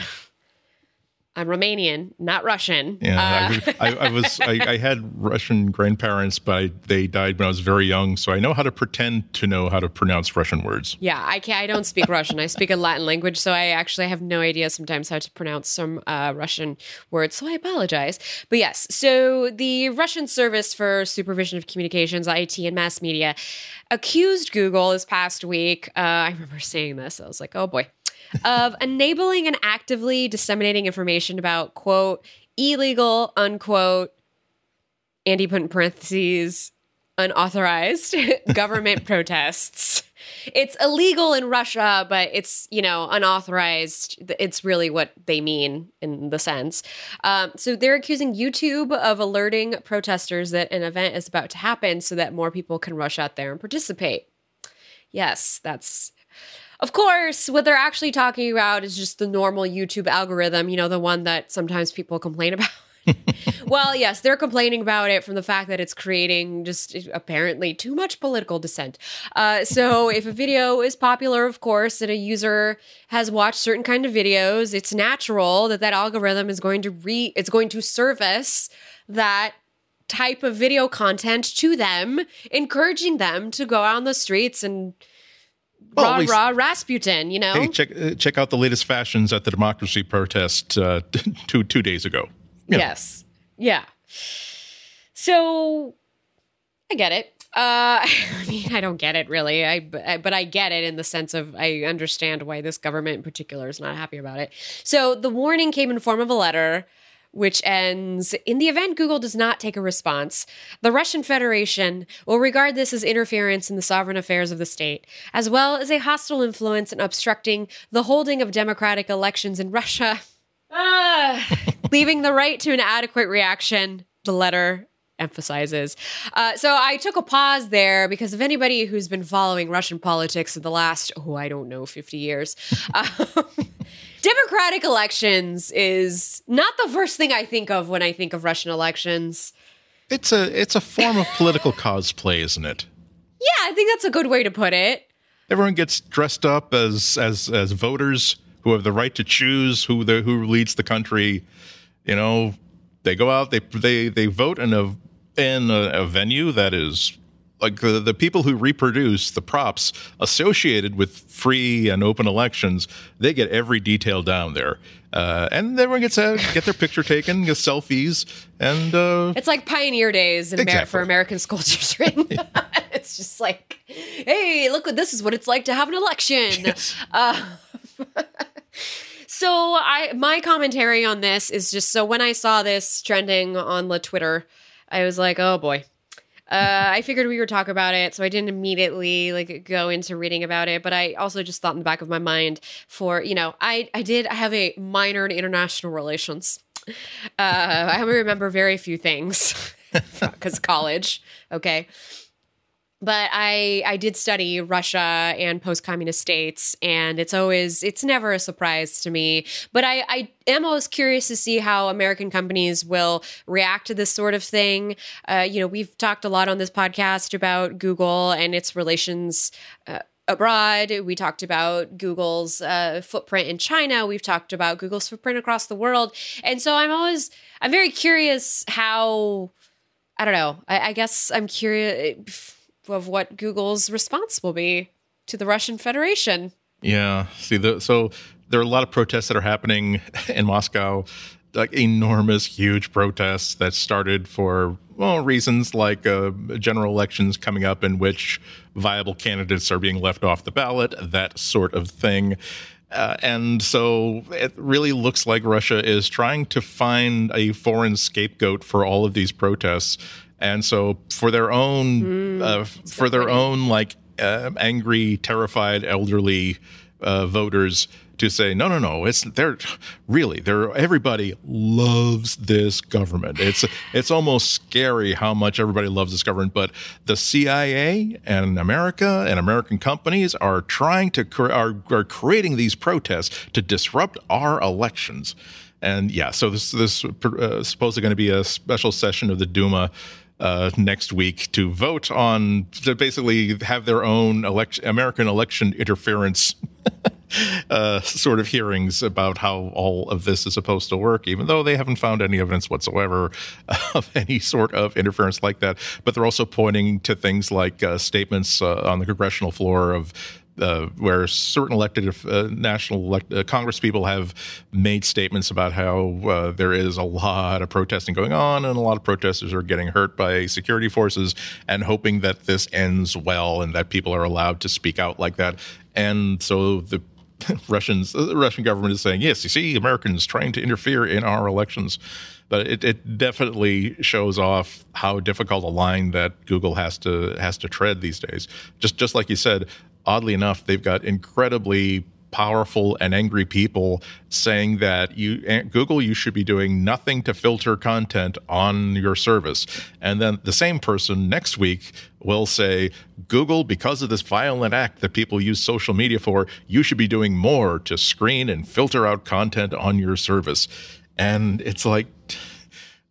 I'm Romanian, not Russian. Yeah, uh, I, I, I, was. I, I, had Russian grandparents, but they died when I was very young, so I know how to pretend to know how to pronounce Russian words. Yeah, I can't. I don't speak Russian. I speak a Latin language, so I actually have no idea sometimes how to pronounce some uh, Russian words. So I apologize. But yes, so the Russian Service for Supervision of Communications, IT, and Mass Media accused Google this past week. Uh, I remember seeing this. I was like, oh boy of enabling and actively disseminating information about quote illegal unquote Andy put in parentheses unauthorized government protests. It's illegal in Russia, but it's you know unauthorized. It's really what they mean in the sense. Um, so they're accusing YouTube of alerting protesters that an event is about to happen, so that more people can rush out there and participate. Yes, that's of course, what they're actually talking about is just the normal YouTube algorithm, you know, the one that sometimes people complain about. well, yes, they're complaining about it from the fact that it's creating just apparently too much political dissent. Uh, so, if a video is popular, of course, and a user has watched certain kind of videos, it's natural that that algorithm is going to re it's going to service that type of video content to them, encouraging them to go out on the streets and well, rah least, rah Rasputin, you know. Hey, check uh, check out the latest fashions at the democracy protest uh, two two days ago. You yes, know. yeah. So I get it. Uh, I mean, I don't get it really. I but I get it in the sense of I understand why this government in particular is not happy about it. So the warning came in form of a letter which ends In the event Google does not take a response, the Russian Federation will regard this as interference in the sovereign affairs of the state, as well as a hostile influence in obstructing the holding of democratic elections in Russia. Ah, leaving the right to an adequate reaction, the letter emphasizes. Uh, so I took a pause there because if anybody who's been following Russian politics in the last, oh, I don't know, 50 years, um, Democratic elections is not the first thing I think of when I think of Russian elections. It's a it's a form of political cosplay, isn't it? Yeah, I think that's a good way to put it. Everyone gets dressed up as as as voters who have the right to choose who the who leads the country. You know, they go out, they they they vote in a in a, a venue that is like the, the people who reproduce the props associated with free and open elections, they get every detail down there. Uh, and everyone gets to get their picture taken, get selfies, and uh, it's like pioneer days exactly. Amer- for American school children. it's just like, hey, look what this is what it's like to have an election. Yes. Uh, so I my commentary on this is just so when I saw this trending on the Twitter, I was like, oh boy, uh, I figured we would talk about it, so I didn't immediately like go into reading about it. But I also just thought in the back of my mind for you know, I I did I have a minor in international relations. Uh, I remember very few things because college. Okay, but I I did study Russia and post communist states, and it's always it's never a surprise to me. But I I am always curious to see how American companies will react to this sort of thing. Uh, you know, we've talked a lot on this podcast about Google and its relations. Uh, abroad. We talked about Google's uh, footprint in China. We've talked about Google's footprint across the world. And so I'm always, I'm very curious how, I don't know, I, I guess I'm curious of what Google's response will be to the Russian Federation. Yeah. See, the, so there are a lot of protests that are happening in Moscow, like enormous, huge protests that started for well reasons like uh, general elections coming up in which viable candidates are being left off the ballot, that sort of thing. Uh, and so it really looks like Russia is trying to find a foreign scapegoat for all of these protests and so for their own mm, uh, for their funny. own like uh, angry terrified elderly uh, voters to say no no no it's they're really they're everybody loves this government it's it's almost scary how much everybody loves this government but the CIA and America and American companies are trying to are, are creating these protests to disrupt our elections and yeah so this this uh, supposedly going to be a special session of the Duma uh, next week to vote on to basically have their own election American election interference uh, sort of hearings about how all of this is supposed to work, even though they haven't found any evidence whatsoever of any sort of interference like that. But they're also pointing to things like uh, statements uh, on the congressional floor of uh, where certain elected uh, national elect, uh, Congress people have made statements about how uh, there is a lot of protesting going on and a lot of protesters are getting hurt by security forces and hoping that this ends well and that people are allowed to speak out like that. And so the Russians, the Russian government is saying, yes, you see, Americans trying to interfere in our elections. But it, it definitely shows off how difficult a line that Google has to has to tread these days. Just just like you said, oddly enough, they've got incredibly powerful and angry people saying that you eh, Google you should be doing nothing to filter content on your service. And then the same person next week will say Google because of this violent act that people use social media for you should be doing more to screen and filter out content on your service. And it's like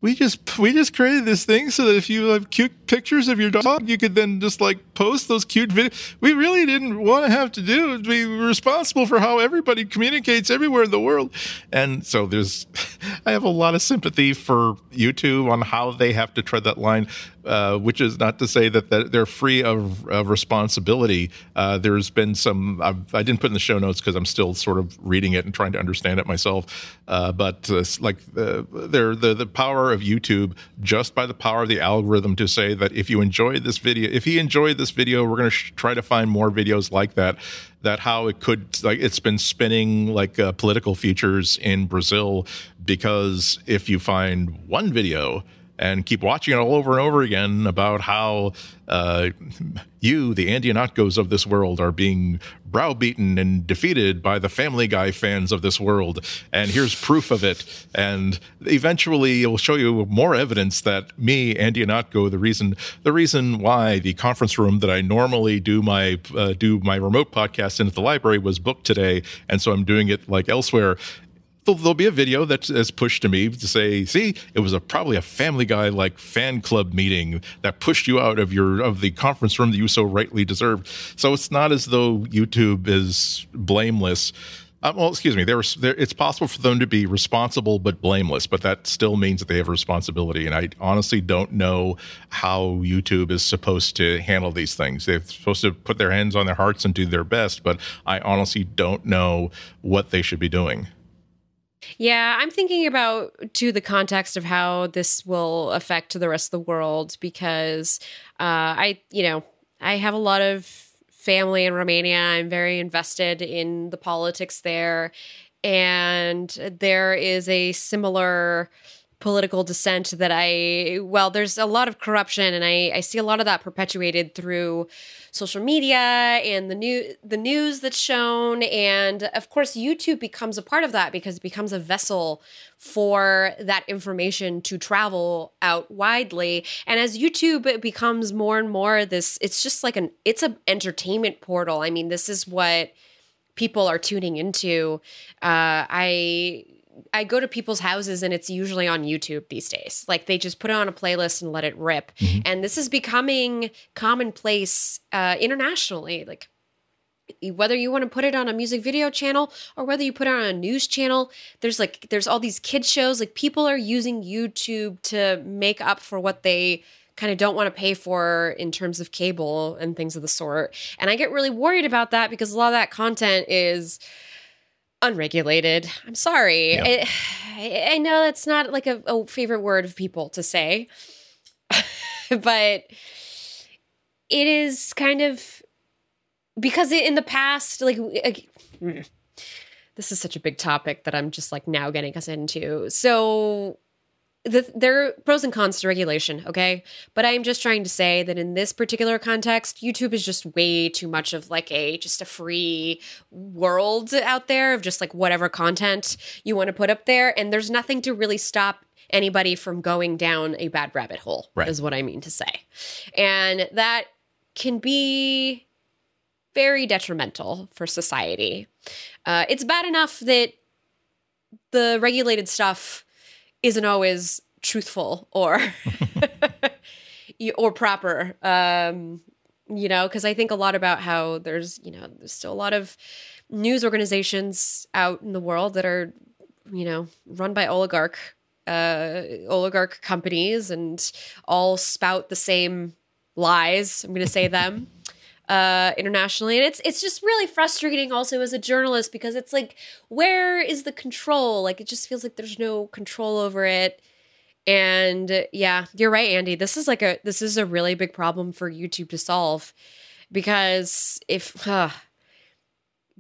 we just we just created this thing so that if you have cute pictures of your dog, you could then just like post those cute videos. We really didn't want to have to do. Be responsible for how everybody communicates everywhere in the world. And so there's, I have a lot of sympathy for YouTube on how they have to tread that line. Uh, which is not to say that, that they're free of, of responsibility. Uh, there's been some, I've, I did not put in the show notes because I'm still sort of reading it and trying to understand it myself. Uh, but uh, like uh, the, the power of YouTube, just by the power of the algorithm to say that if you enjoyed this video, if he enjoyed this video, we're going to sh- try to find more videos like that that how it could like it's been spinning like uh, political futures in Brazil because if you find one video and keep watching it all over and over again about how uh, you, the Andy Ihnatko of this world, are being browbeaten and defeated by the Family Guy fans of this world. And here's proof of it. And eventually, it will show you more evidence that me, Andy the reason the reason why the conference room that I normally do my uh, do my remote podcast in at the library was booked today, and so I'm doing it like elsewhere there'll, be a video that's, pushed to me to say, see, it was a probably a Family Guy like fan club meeting that pushed you out of your of the conference room that you so rightly deserved. So it's not as though YouTube is blameless. Um, well, excuse me. There, it's possible for them to be responsible but blameless, but that still means that they have a responsibility. And I honestly don't know how YouTube is supposed to handle these things. They're supposed to put their hands on their hearts and do their best, but I honestly don't know what they should be doing. Yeah, I'm thinking about to the context of how this will affect the rest of the world because uh, I, you know, I have a lot of family in Romania. I'm very invested in the politics there, and there is a similar political dissent that I, well, there's a lot of corruption, and I, I see a lot of that perpetuated through social media and the new the news that's shown, and of course, YouTube becomes a part of that because it becomes a vessel for that information to travel out widely. And as YouTube becomes more and more this, it's just like an it's an entertainment portal. I mean, this is what people are tuning into. Uh, I I go to people's houses and it's usually on YouTube these days. Like they just put it on a playlist and let it rip. Mm-hmm. And this is becoming commonplace uh, internationally. Like whether you want to put it on a music video channel or whether you put it on a news channel, there's like there's all these kids shows. Like people are using YouTube to make up for what they kind of don't want to pay for in terms of cable and things of the sort. And I get really worried about that because a lot of that content is unregulated. I'm sorry. I, I, know that's not like a, a favorite word of people to say, but it is kind of because in the past, like, mm, this is such a big topic that I'm just like now getting us into. So the, there are pros and cons to regulation, okay? But I'm just trying to say that in this particular context, YouTube is just way too much of like a just a free world out there of just like whatever content you want to put up there. And there's nothing to really stop anybody from going down a bad rabbit hole, right. is what I mean to say. And that can be very detrimental for society. Uh, it's bad enough that the regulated stuff isn't always truthful or or proper. Um, you know, because I think a lot about how there's you know there's still a lot of news organizations out in the world that are, you know, run by oligarch uh, oligarch companies and all spout the same lies. I'm going to say them uh, internationally, and it's it's just really frustrating also as a journalist because it's like, where is the control? Like, it just feels like there's no control over it. And yeah, you're right, Andy. This is like a this is a really big problem for YouTube to solve because if uh,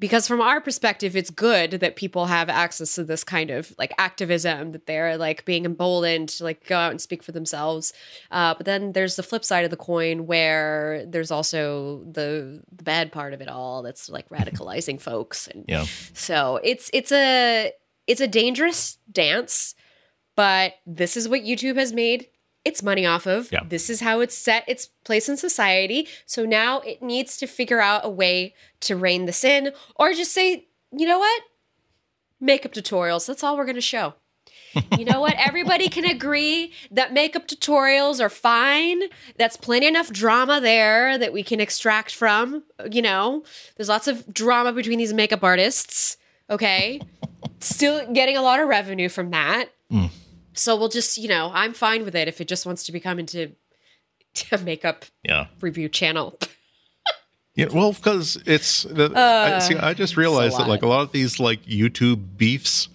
because from our perspective it's good that people have access to this kind of like activism that they're like being emboldened to like go out and speak for themselves uh, but then there's the flip side of the coin where there's also the, the bad part of it all that's like radicalizing folks and Yeah. so it's it's a it's a dangerous dance but this is what youtube has made its money off of. Yeah. This is how it's set its place in society. So now it needs to figure out a way to rein this in or just say, you know what? Makeup tutorials. That's all we're going to show. you know what? Everybody can agree that makeup tutorials are fine. That's plenty enough drama there that we can extract from. You know, there's lots of drama between these makeup artists. Okay. Still getting a lot of revenue from that. Hmm. So we'll just, you know, I'm fine with it if it just wants to become into a makeup Yeah. review channel. Yeah, well, because it's the, I, see. I just realized that like a lot of these like YouTube beefs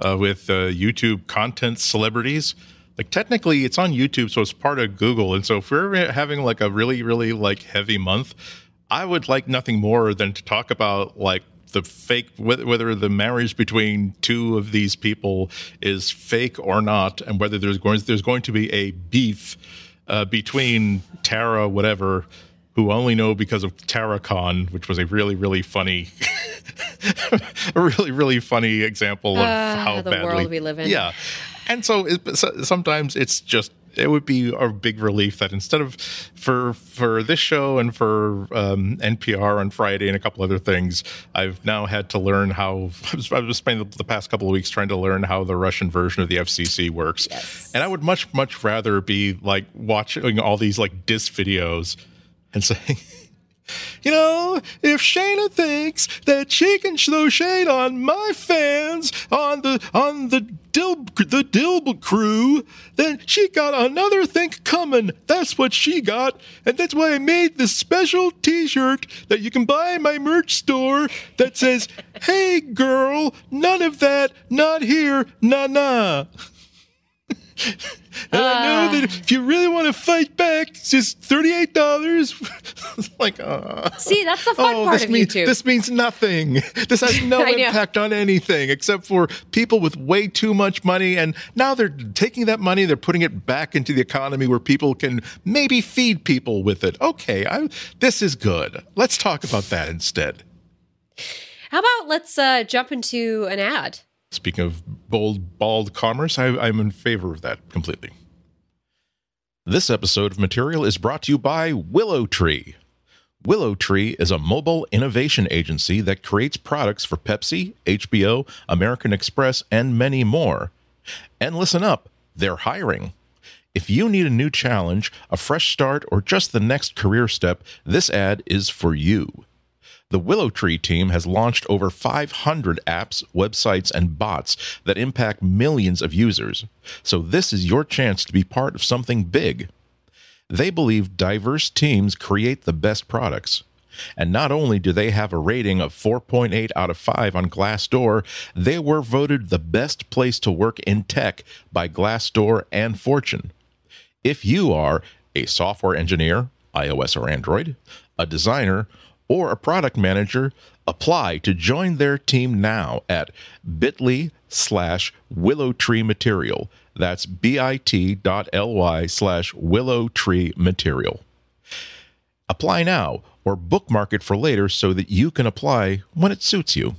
uh, with uh, YouTube content celebrities, like technically it's on YouTube, so it's part of Google. And so if we're having like a really, really like heavy month, I would like nothing more than to talk about like the fake whether, the marriage between two of these people is fake or not, and whether there's going there's going to be a beef uh, between Tana whatever who only know because of TanaCon, which was a really, really funny, a really, really funny example of how the badly world we live in. Yeah, and so, it, so sometimes it's just it would be a big relief that instead of for for this show and for um, NPR on Friday and a couple other things, I've now had to learn how I've been spending the past couple of weeks trying to learn how the Russian version of the FCC works, and I would much much rather be like watching all these like diss videos and saying. You know, if Shayna thinks that she can throw shade on my fans on the on the Dil the Dilb crew, then she got another thing coming. That's what she got, and that's why I made this special T-shirt that you can buy in my merch store that says, "Hey girl, none of that, not here, nah nah." And I know that if you really want to fight back, it's just thirty-eight dollars. like, uh, See, that's the fun oh, part this of means YouTube. this means nothing. This has no know. impact on anything except for people with way too much money, and now they're taking that money, they're putting it back into the economy where people can maybe feed people with it. Okay, I, this is good. Let's talk about that instead. How about let's uh, jump into an ad? Speaking of bold, bald commerce, I, I'm in favor of that completely. This episode of Material is brought to you by Willow Tree. Willow Tree is a mobile innovation agency that creates products for Pepsi, HBO, American Express, and many more. And listen up, they're hiring. If you need a new challenge, a fresh start, or just the next career step, this ad is for you. The Willow Tree team has launched over 500 apps, websites, and bots that impact millions of users. So, this is your chance to be part of something big. They believe diverse teams create the best products. And not only do they have a rating of 4.8 out of 5 on Glassdoor, they were voted the best place to work in tech by Glassdoor and Fortune. If you are a software engineer, iOS or Android, a designer, or a product manager, apply to join their team now at bit.ly slash willow material. That's bit.ly slash willow tree material. Apply now or bookmark it for later so that you can apply when it suits you.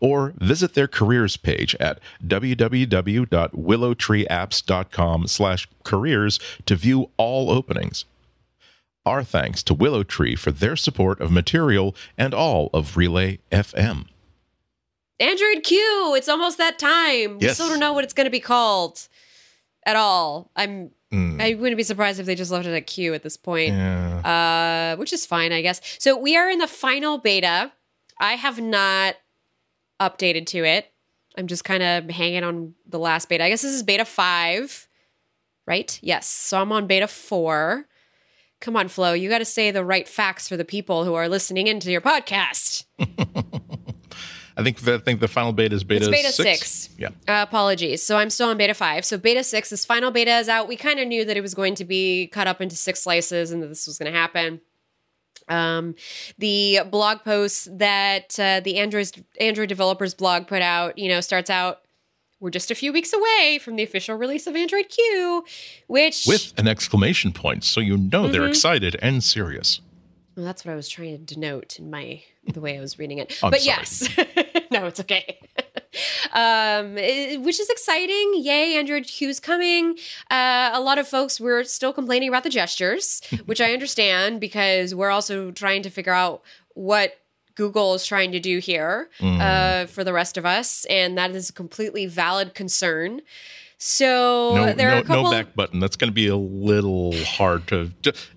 Or visit their careers page at www.willowtreeapps.com slash careers to view all openings. Our thanks to Willow Tree for their support of material and all of Relay FM. Android Q. It's almost that time. We still don't know what it's going to be called at all. I'm. Mm. I wouldn't be surprised if they just left it at Q at this point. Yeah. uh, which is fine, I guess. So we are in the final beta. I have not updated to it. I'm just kind of hanging on the last beta. I guess this is beta five, right? Yes. So I'm on beta four. Come on, Flo. You got to say the right facts for the people who are listening into your podcast. I think the, I think the final beta is beta, It's beta six. six. Yeah. Uh, apologies. So I'm still on beta five. So beta six, this final beta is out. We kind of knew that it was going to be cut up into six slices and that this was going to happen. Um, the blog post that uh, the Android Android developers blog put out, you know, starts out. We're just a few weeks away from the official release of Android Q, which With an exclamation point, so you know they're Mm-hmm. excited and serious. Well, that's what I was trying to denote in my the way I was reading it. But sorry. yes, no, it's okay. um, it- which is exciting. Yay, Android Q's coming. Uh, a lot of folks were still complaining about the gestures, which I understand because we're also trying to figure out what Google is trying to do here Mm. uh, for the rest of us, and that is a completely valid concern. So No, there are a couple. no back button. That's going to be a little hard to.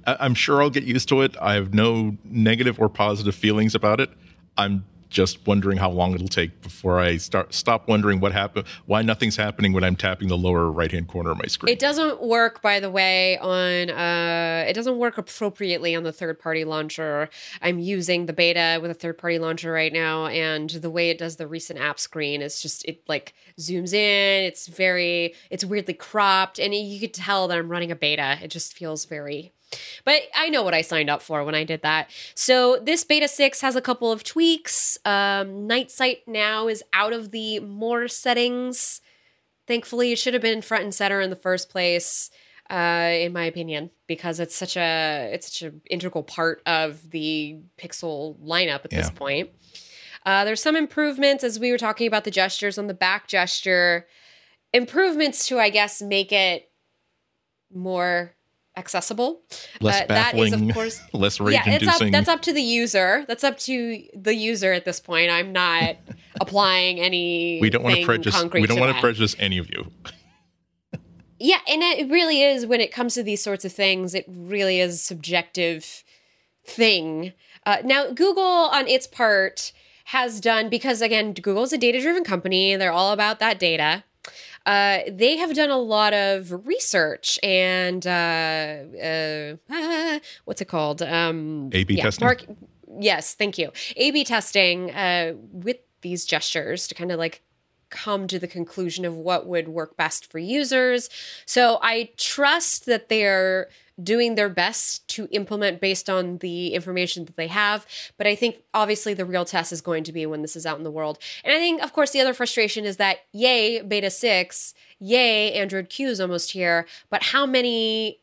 I'm sure I'll get used to it. I have no negative or positive feelings about it. I'm just wondering how long it'll take before I start stop wondering what happened, why nothing's happening when I'm tapping the lower right hand corner of my screen. It doesn't work, by the way, on uh, it doesn't work appropriately on the third party launcher. I'm using the beta with a third party launcher right now, and the way it does the recent app screen is just it like zooms in. It's very it's weirdly cropped, and you could tell that I'm running a beta. It just feels very. But I know what I signed up for when I did that. So this beta six has a couple of tweaks. Um, Night Sight now is out of the more settings thankfully it should have been front and center in the first place uh, in my opinion because it's such a it's such an integral part of the pixel lineup at this point uh, there's some improvements as we were talking about the gestures on the back gesture improvements to i guess make it more accessible less Uh, that is, of baffling, course- less rage yeah, it's up. That's up to the user. That's up to the user at this point. I'm not applying any. we don't want to prejudice. We don't to want that. to prejudice any of you. Yeah, and it really is when it comes to these sorts of things, it really is a subjective thing. Uh, now, Google, on its part, has done because again, Google is a data-driven company. And they're all about that data. Uh, they have done a lot of research and uh, uh, what's it called? Um, A/B testing? mark- yes, thank you. A/B testing uh, with these gestures to kind of like come to the conclusion of what would work best for users. So I trust that they're doing their best to implement based on the information that they have. But I think obviously the real test is going to be when this is out in the world. And I think, of course, the other frustration is that yay, beta 6, yay, Android Q is almost here. But how many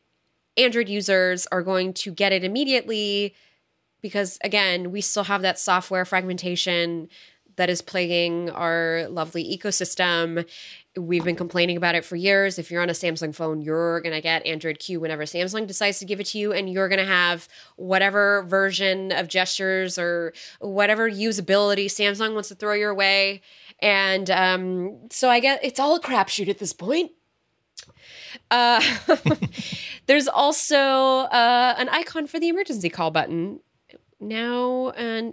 Android users are going to get it immediately? Because again, we still have that software fragmentation that is plaguing our lovely ecosystem. We've been complaining about it for years. If you're on a Samsung phone, you're going to get Android Q whenever Samsung decides to give it to you, and you're going to have whatever version of gestures or whatever usability Samsung wants to throw your way. And um, so I guess it's all a crapshoot at this point. Uh, there's also uh, an icon for the emergency call button. Now, an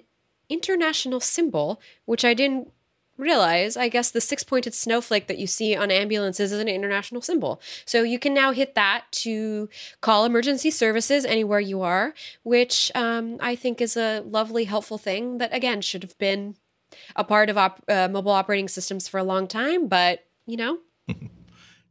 international symbol, which I didn't realize. I guess the six pointed snowflake that you see on ambulances is an international symbol. So you can now hit that to call emergency services anywhere you are, which um, I think is a lovely, helpful thing that, again, should have been a part of op- uh, mobile operating systems for a long time. But, you know,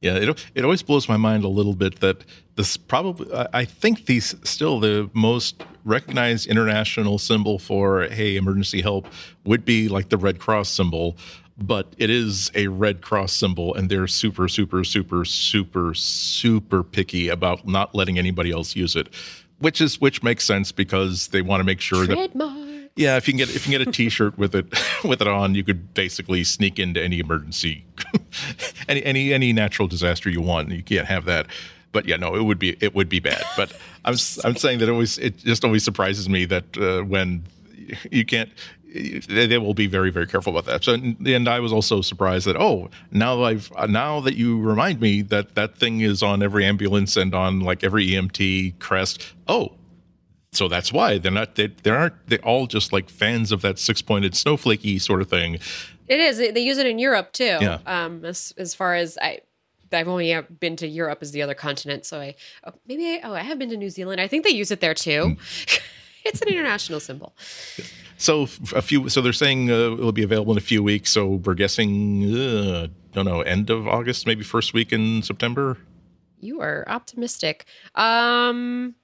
Yeah, it it always blows my mind a little bit that this probably I- I think these still the most recognized international symbol for hey emergency help would be like the Red Cross symbol, but it is a Red Cross symbol and they're super super super super super picky about not letting anybody else use it, which is which makes sense because they want to make sure that yeah, if you can get if you can get a T-shirt with it with it on, you could basically sneak into any emergency, any any any natural disaster you want. You can't have that. But yeah, no, it would be it would be bad. But I'm I'm saying that it always it just always surprises me that uh, when you can't. They, will be very, very careful about that. So, and I was also surprised that oh, now I've now that you remind me that that thing is on every ambulance and on like every EMT crest. Oh, So that's why they're not they, they aren't they all just like fans of that six pointed snowflakey sort of thing. It is. They use it in Europe too. Yeah. Um, as as far as I, I've only been to Europe as the other continent, so I oh, maybe I, oh I have been to New Zealand. I think they use it there too. it's an international symbol. So a few. So they're saying uh, it'll be available in a few weeks. So we're guessing. Uh, don't know. End of August, maybe first week in September. You are optimistic. Um,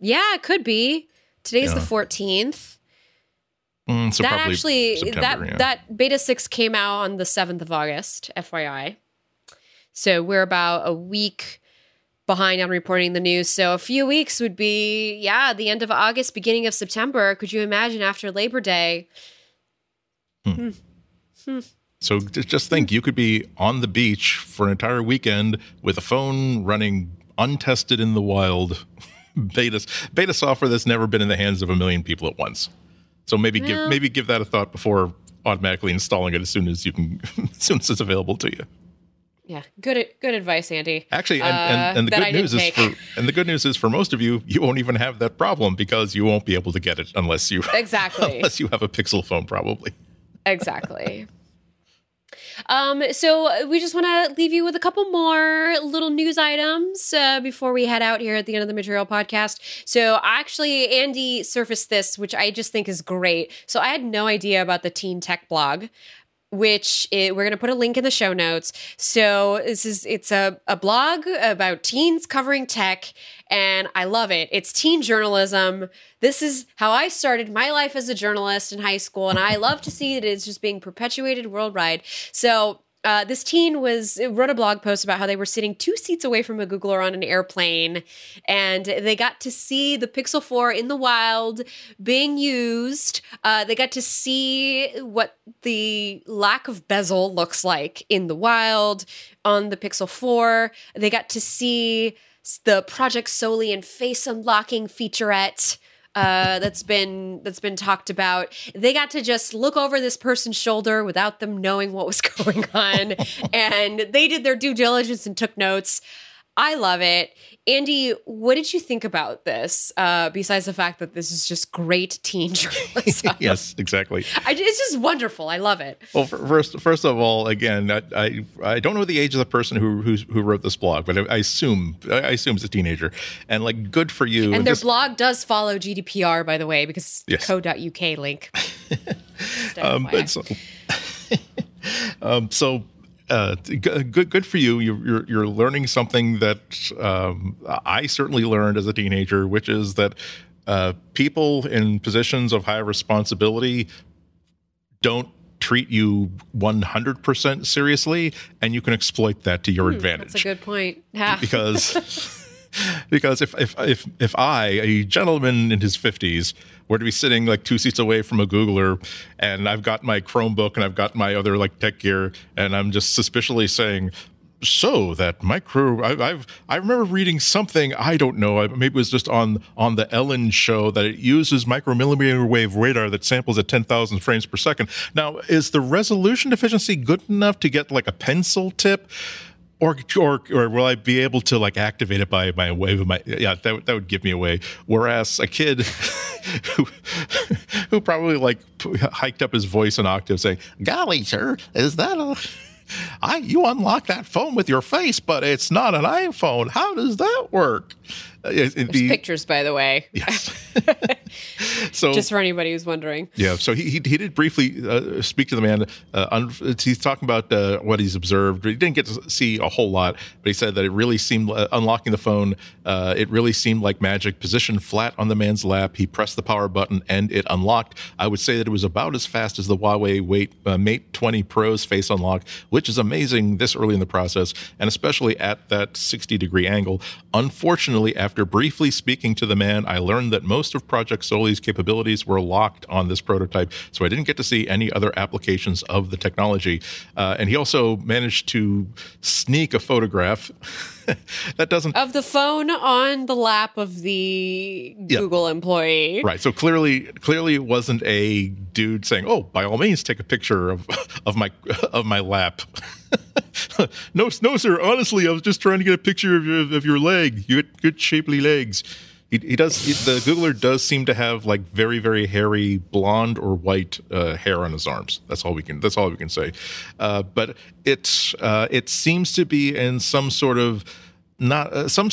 yeah, it could be. Today's Yeah. the fourteenth. Mm, so that actually September, that yeah. that beta six came out on the seventh of August, FYI. So we're about a week behind on reporting the news. So a few weeks would be yeah, the end of August, beginning of September. Could you imagine after Labor Day? Hmm. Hmm. Hmm. So just think, you could be on the beach for an entire weekend with a phone running untested in the wild, beta beta software that's never been in the hands of a million people at once. So maybe Well- give maybe give that a thought before automatically installing it as soon as you can, as soon as it's available to you. Yeah, good good advice, Andy. Actually, and, Uh, and, and the good news is for and the good news is for most of you, you won't even have that problem because you won't be able to get it unless you Exactly. unless you have a Pixel phone, probably. exactly. Um, so we just want to leave you with a couple more little news items uh, before we head out here at the end of the material podcast. So actually, Andy surfaced this, which I just think is great. So I had no idea about the Teen Tech blog. Which we're going to put a link in the show notes. So this is it's a, a blog about teens covering tech, and I love it. It's teen journalism. This is how I started my life as a journalist in high school, and I love to see that it's just being perpetuated worldwide. So uh, this teen was wrote a blog post about how they were sitting two seats away from a Googler on an airplane, and they got to see the Pixel 4 in the wild being used. Uh, they got to see what the lack of bezel looks like in the wild on the Pixel 4. They got to see the Project Soli and face unlocking featurette uh, that's been that's been talked about. They got to just look over this person's shoulder without them knowing what was going on, and they did their due diligence and took notes. I love it. Andy, what did you think about this? Uh, besides the fact that this is just great teen journalism, yes, exactly. I, it's just wonderful. I love it. Well, fir- first, first of all, again, I, I, I don't know the age of the person who who, who wrote this blog, but I, I assume I assume it's a teenager, and like, good for you. And their this- blog does follow GDPR, by the way, because Yes. co.uk link. Um, but so, um, so uh, good, good for you. You're, you're, you're learning something that um, I certainly learned as a teenager, which is that uh, people in positions of high responsibility don't treat you 100% seriously, and you can exploit that to your advantage Hmm, That's a good point. Yeah. because because if if if if I, a gentleman in his fifties, were to be sitting like two seats away from a Googler, and I've got my Chromebook and I've got my other like tech gear, and I'm just suspiciously saying. So that micro, I, I've I remember reading something I don't know. Maybe it was just on on the Ellen show that it uses micromillimeter wave radar that samples at ten thousand frames per second. Now, is the resolution efficiency good enough to get like a pencil tip? Or or or will I be able to like activate it by by wave of my yeah that that would give me away. Whereas a kid who who probably like hiked up his voice an octave saying, "Golly, sir, is that a I you unlock that phone with your face, but it's not an iPhone. How does that work?" Uh, There's the- pictures, by the way, yes. so just for anybody who's wondering. yeah, so he he, he did briefly uh, speak to the man. Uh, un- he's talking about uh, what he's observed. He didn't get to see a whole lot, but he said that it really seemed uh, unlocking the phone. Uh, it really seemed like magic. Positioned flat on the man's lap, he pressed the power button and it unlocked. I would say that it was about as fast as the Huawei Wait, uh, Mate 20 Pro's face unlock, which is amazing this early in the process, and especially at that 60 degree angle. Unfortunately, after briefly speaking to the man, I learned that most of Project Soli's capabilities were locked on this prototype, so I didn't get to see any other applications of the technology. Uh, and he also managed to sneak a photograph. that doesn't Of the phone on the lap of the Yeah. Google employee. Right. So clearly, clearly, it wasn't a dude saying, "Oh, by all means, take a picture of of my of my lap." no, no, sir. Honestly, I was just trying to get a picture of your of your leg. You got good shapely legs. He, he does. He, the Googler does seem to have like very, very hairy blonde or white uh, hair on his arms. That's all we can. That's all we can say. Uh, but it uh, it seems to be in some sort of not uh, some.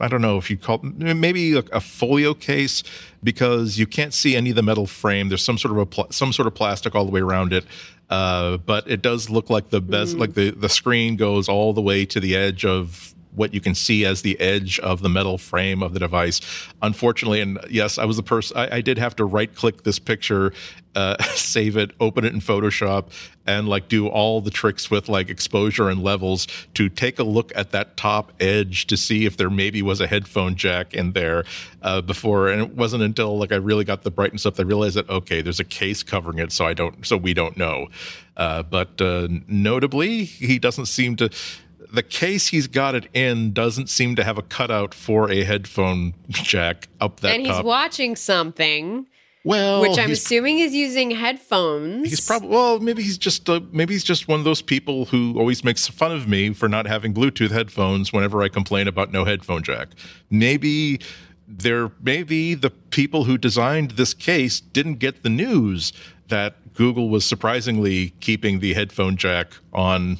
I don't know if you call it, maybe a, a, folio case because you can't see any of the metal frame. There's some sort of a pl- some sort of plastic all the way around it. Uh, but it does look like the best, mm. like the, the screen goes all the way to the edge of what you can see as the edge of the metal frame of the device. Unfortunately, and yes, I was the person, I, I did have to right click this picture, uh, save it, open it in Photoshop, and like do all the tricks with like exposure and levels to take a look at that top edge to see if there maybe was a headphone jack in there uh, before. And it wasn't until like I really got the brightness up that I realized that, okay, there's a case covering it. So I don't, so we don't know. Uh, but uh, notably, he doesn't seem to the case he's got it in doesn't seem to have a cutout for a headphone jack up that. And he's top. watching something. Well, which I'm assuming is using headphones. He's probably well, maybe he's just uh, maybe he's just one of those people who always makes fun of me for not having Bluetooth headphones whenever I complain about no headphone jack. Maybe there maybe the people who designed this case didn't get the news that Google was surprisingly keeping the headphone jack on.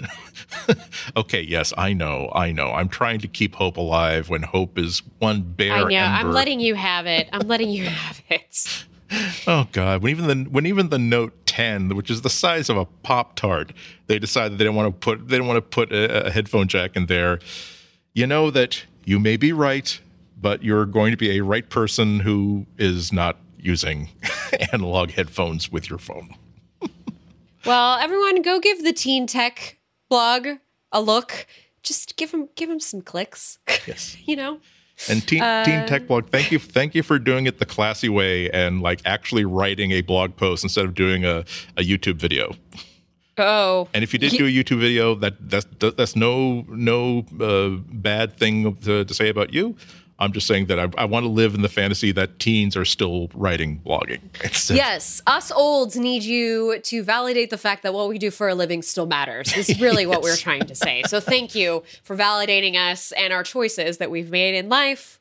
okay, yes, I know, I know. I'm trying to keep hope alive when hope is one bare. I know. Ember. I'm letting you have it. I'm letting you have it. oh God! When even the when even the Note 10, which is the size of a Pop Tart, they decided they didn't want to put they didn't want to put a, a headphone jack in there. You know that you may be right, but you're going to be a right person who is not using analog headphones with your phone. Well, everyone, go give the Teen Tech blog a look. Just give him give him some clicks. Yes, you know. And Teen, uh, Teen Tech blog, thank you, thank you for doing it the classy way and like actually writing a blog post instead of doing a, a YouTube video. Oh, and if you did do a YouTube video, that that's that's no no uh, bad thing to, to say about you. I'm just saying that I, I, want to live in the fantasy that teens are still writing blogging. yes, us olds need you to validate the fact that what we do for a living still matters. This is really yes. what we're trying to say. So thank you for validating us and our choices that we've made in life.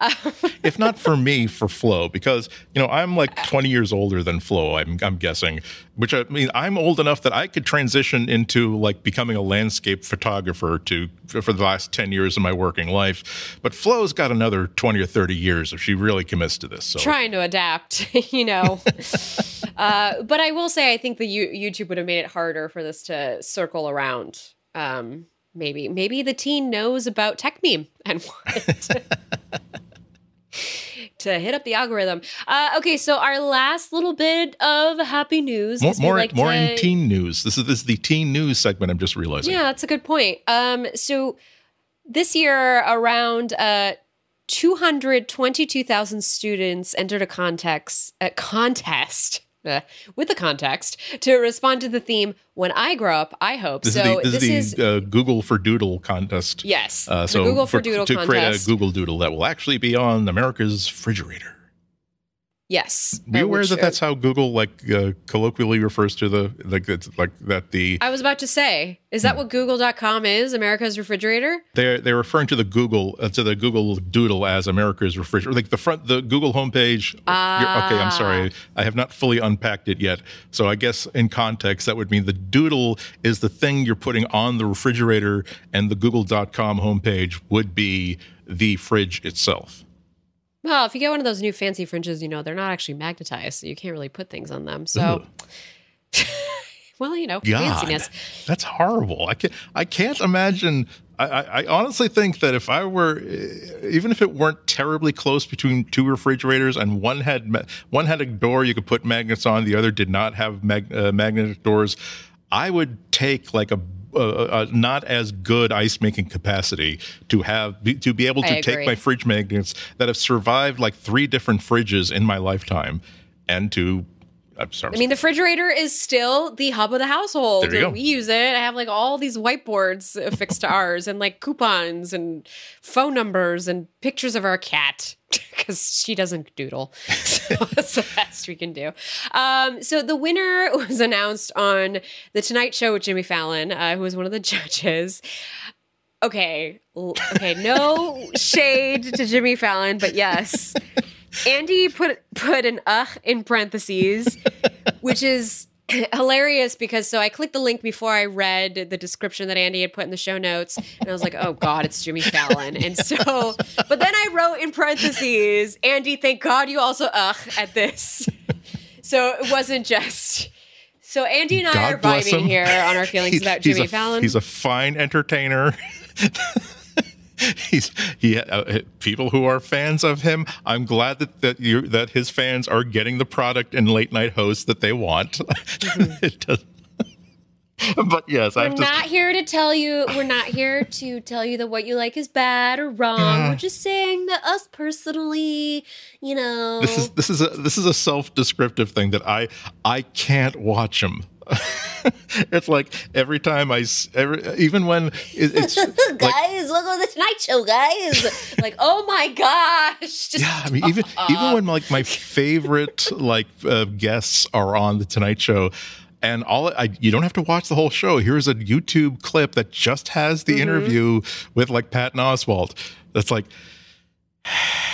if not for me, for Flo, because you know I'm like 20 years older than Flo. I'm, I'm guessing, which I mean I'm old enough that I could transition into like becoming a landscape photographer to for the last 10 years of my working life. But Flo's got another 20 or 30 years if she really commits to this. So. Trying to adapt, you know. uh, but I will say, I think the U- YouTube would have made it harder for this to circle around. Um, maybe, maybe the teen knows about Techmeme and wanted to hit up the algorithm. Uh, okay, so our last little bit of happy news. More, more, like more to, in teen news. This is this is the teen news segment. I'm just realizing. Yeah, that's a good point. Um, so this year, around uh, 222,000 students entered a context a contest uh, with the context to respond to the theme "When I grow up, I hope." This so is the, this, this is, the uh, Google for Doodle contest. Yes, uh, so Google for, for Doodle to contest. create a Google Doodle that will actually be on America's refrigerator. Yes. Be aware that that's how Google like uh, colloquially refers to the like it's like that the I was about to say, is that hmm. what google.com is, America's refrigerator? They're they're referring to the Google uh, to the Google Doodle as America's refrigerator. Like the front the Google homepage. Ah. Okay, I'm sorry. I have not fully unpacked it yet. So I guess in context that would mean the doodle is the thing you're putting on the refrigerator and the google.com homepage would be the fridge itself. Well, if you get one of those new fancy fringes, you know, they're not actually magnetized, so you can't really put things on them. So, well, you know, God, fanciness. That's horrible. I can't, I can't imagine. I, I, honestly think that if I were, even if it weren't terribly close between two refrigerators and one had one had a door you could put magnets on, the other did not have mag, uh, magnetic doors, I would take like a uh, not as good ice making capacity to have to be able to take my fridge magnets that have survived like three different fridges in my lifetime and to I'm sorry. I mean, the refrigerator is still the hub of the household. There you go. We use it. I have like all these whiteboards affixed to ours and like coupons and phone numbers and pictures of our cat because she doesn't doodle. So that's the best we can do. Um, so the winner was announced on The Tonight Show with Jimmy Fallon, uh, who was one of the judges. okay, okay, no shade to Jimmy Fallon, but yes, Andy put put an "ugh" in parentheses, which is hilarious because so I clicked the link before I read the description that Andy had put in the show notes, and I was like, "Oh God, it's Jimmy Fallon." And so, but then I wrote in parentheses, "Andy, thank God you also ugh at this." So it wasn't just. So Andy and I God are vibing him. here on our feelings He- about he's Jimmy a, Fallon. He's a fine entertainer. he's he uh, people who are fans of him. I'm glad that that you that his fans are getting the product and late night hosts that they want. does. But yes, We're just not here to tell you. We're not here to tell you that what you like is bad or wrong. Yeah. We're just saying that us personally, you know. this is this is a this is a self-descriptive thing that I I can't watch him. it's like every time I, every, even when it, it's like guys, look at the Tonight Show, guys. like, oh my gosh. Just yeah, I mean even even when like my favorite like uh, guests are on the Tonight Show. And all I, you don't have to watch the whole show. Here's a YouTube clip that just has the interview with like Patton Oswalt. That's like,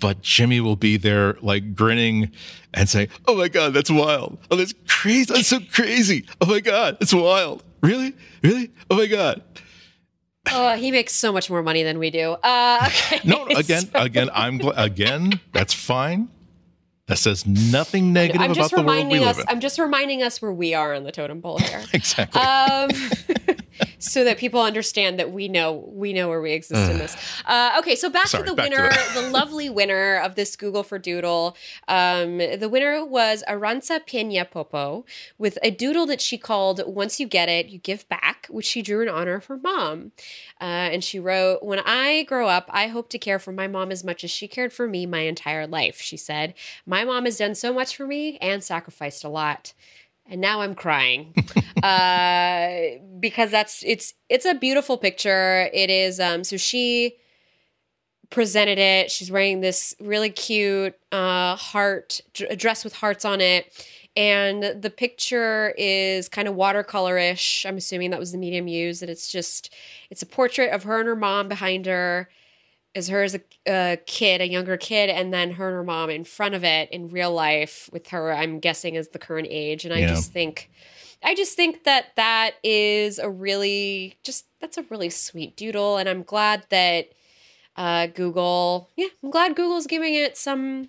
but Jimmy will be there like grinning and saying, "Oh my god, that's wild! Oh, that's crazy! That's so crazy! Oh my god, it's wild! Really, really? Oh my god!" Oh, he makes so much more money than we do. Uh, okay. No, again, So- again, I'm gl- again. That's fine. That says nothing negative I'm about just the world we reminding live us. in. I'm just reminding us where we are on the totem pole here. exactly. um, so that people understand that we know we know where we exist in this. Uh, okay, so back Sorry, to the back to winner, that. the lovely winner of this Google for Doodle. Um, the winner was Arantza Pena Popo with a doodle that she called "Once You Get It, You Give Back," which she drew in honor of her mom. Uh, and she wrote, When I grow up, I hope to care for my mom as much as she cared for me my entire life. She said, My mom has done so much for me and sacrificed a lot. And now I'm crying uh, because that's it's it's a beautiful picture. It is um so she presented it. She's wearing this really cute uh, heart a dress with hearts on it, and the picture is kind of watercolorish. I'm assuming that was the medium used, and it's just it's a portrait of her and her mom behind her, as her as a, a kid, a younger kid, and then her and her mom in front of it in real life with her. I'm guessing as the current age, and I Yeah. just think. I just think that that is a really just that's a really sweet doodle, and I'm glad that uh, Google. Yeah, I'm glad Google's giving it some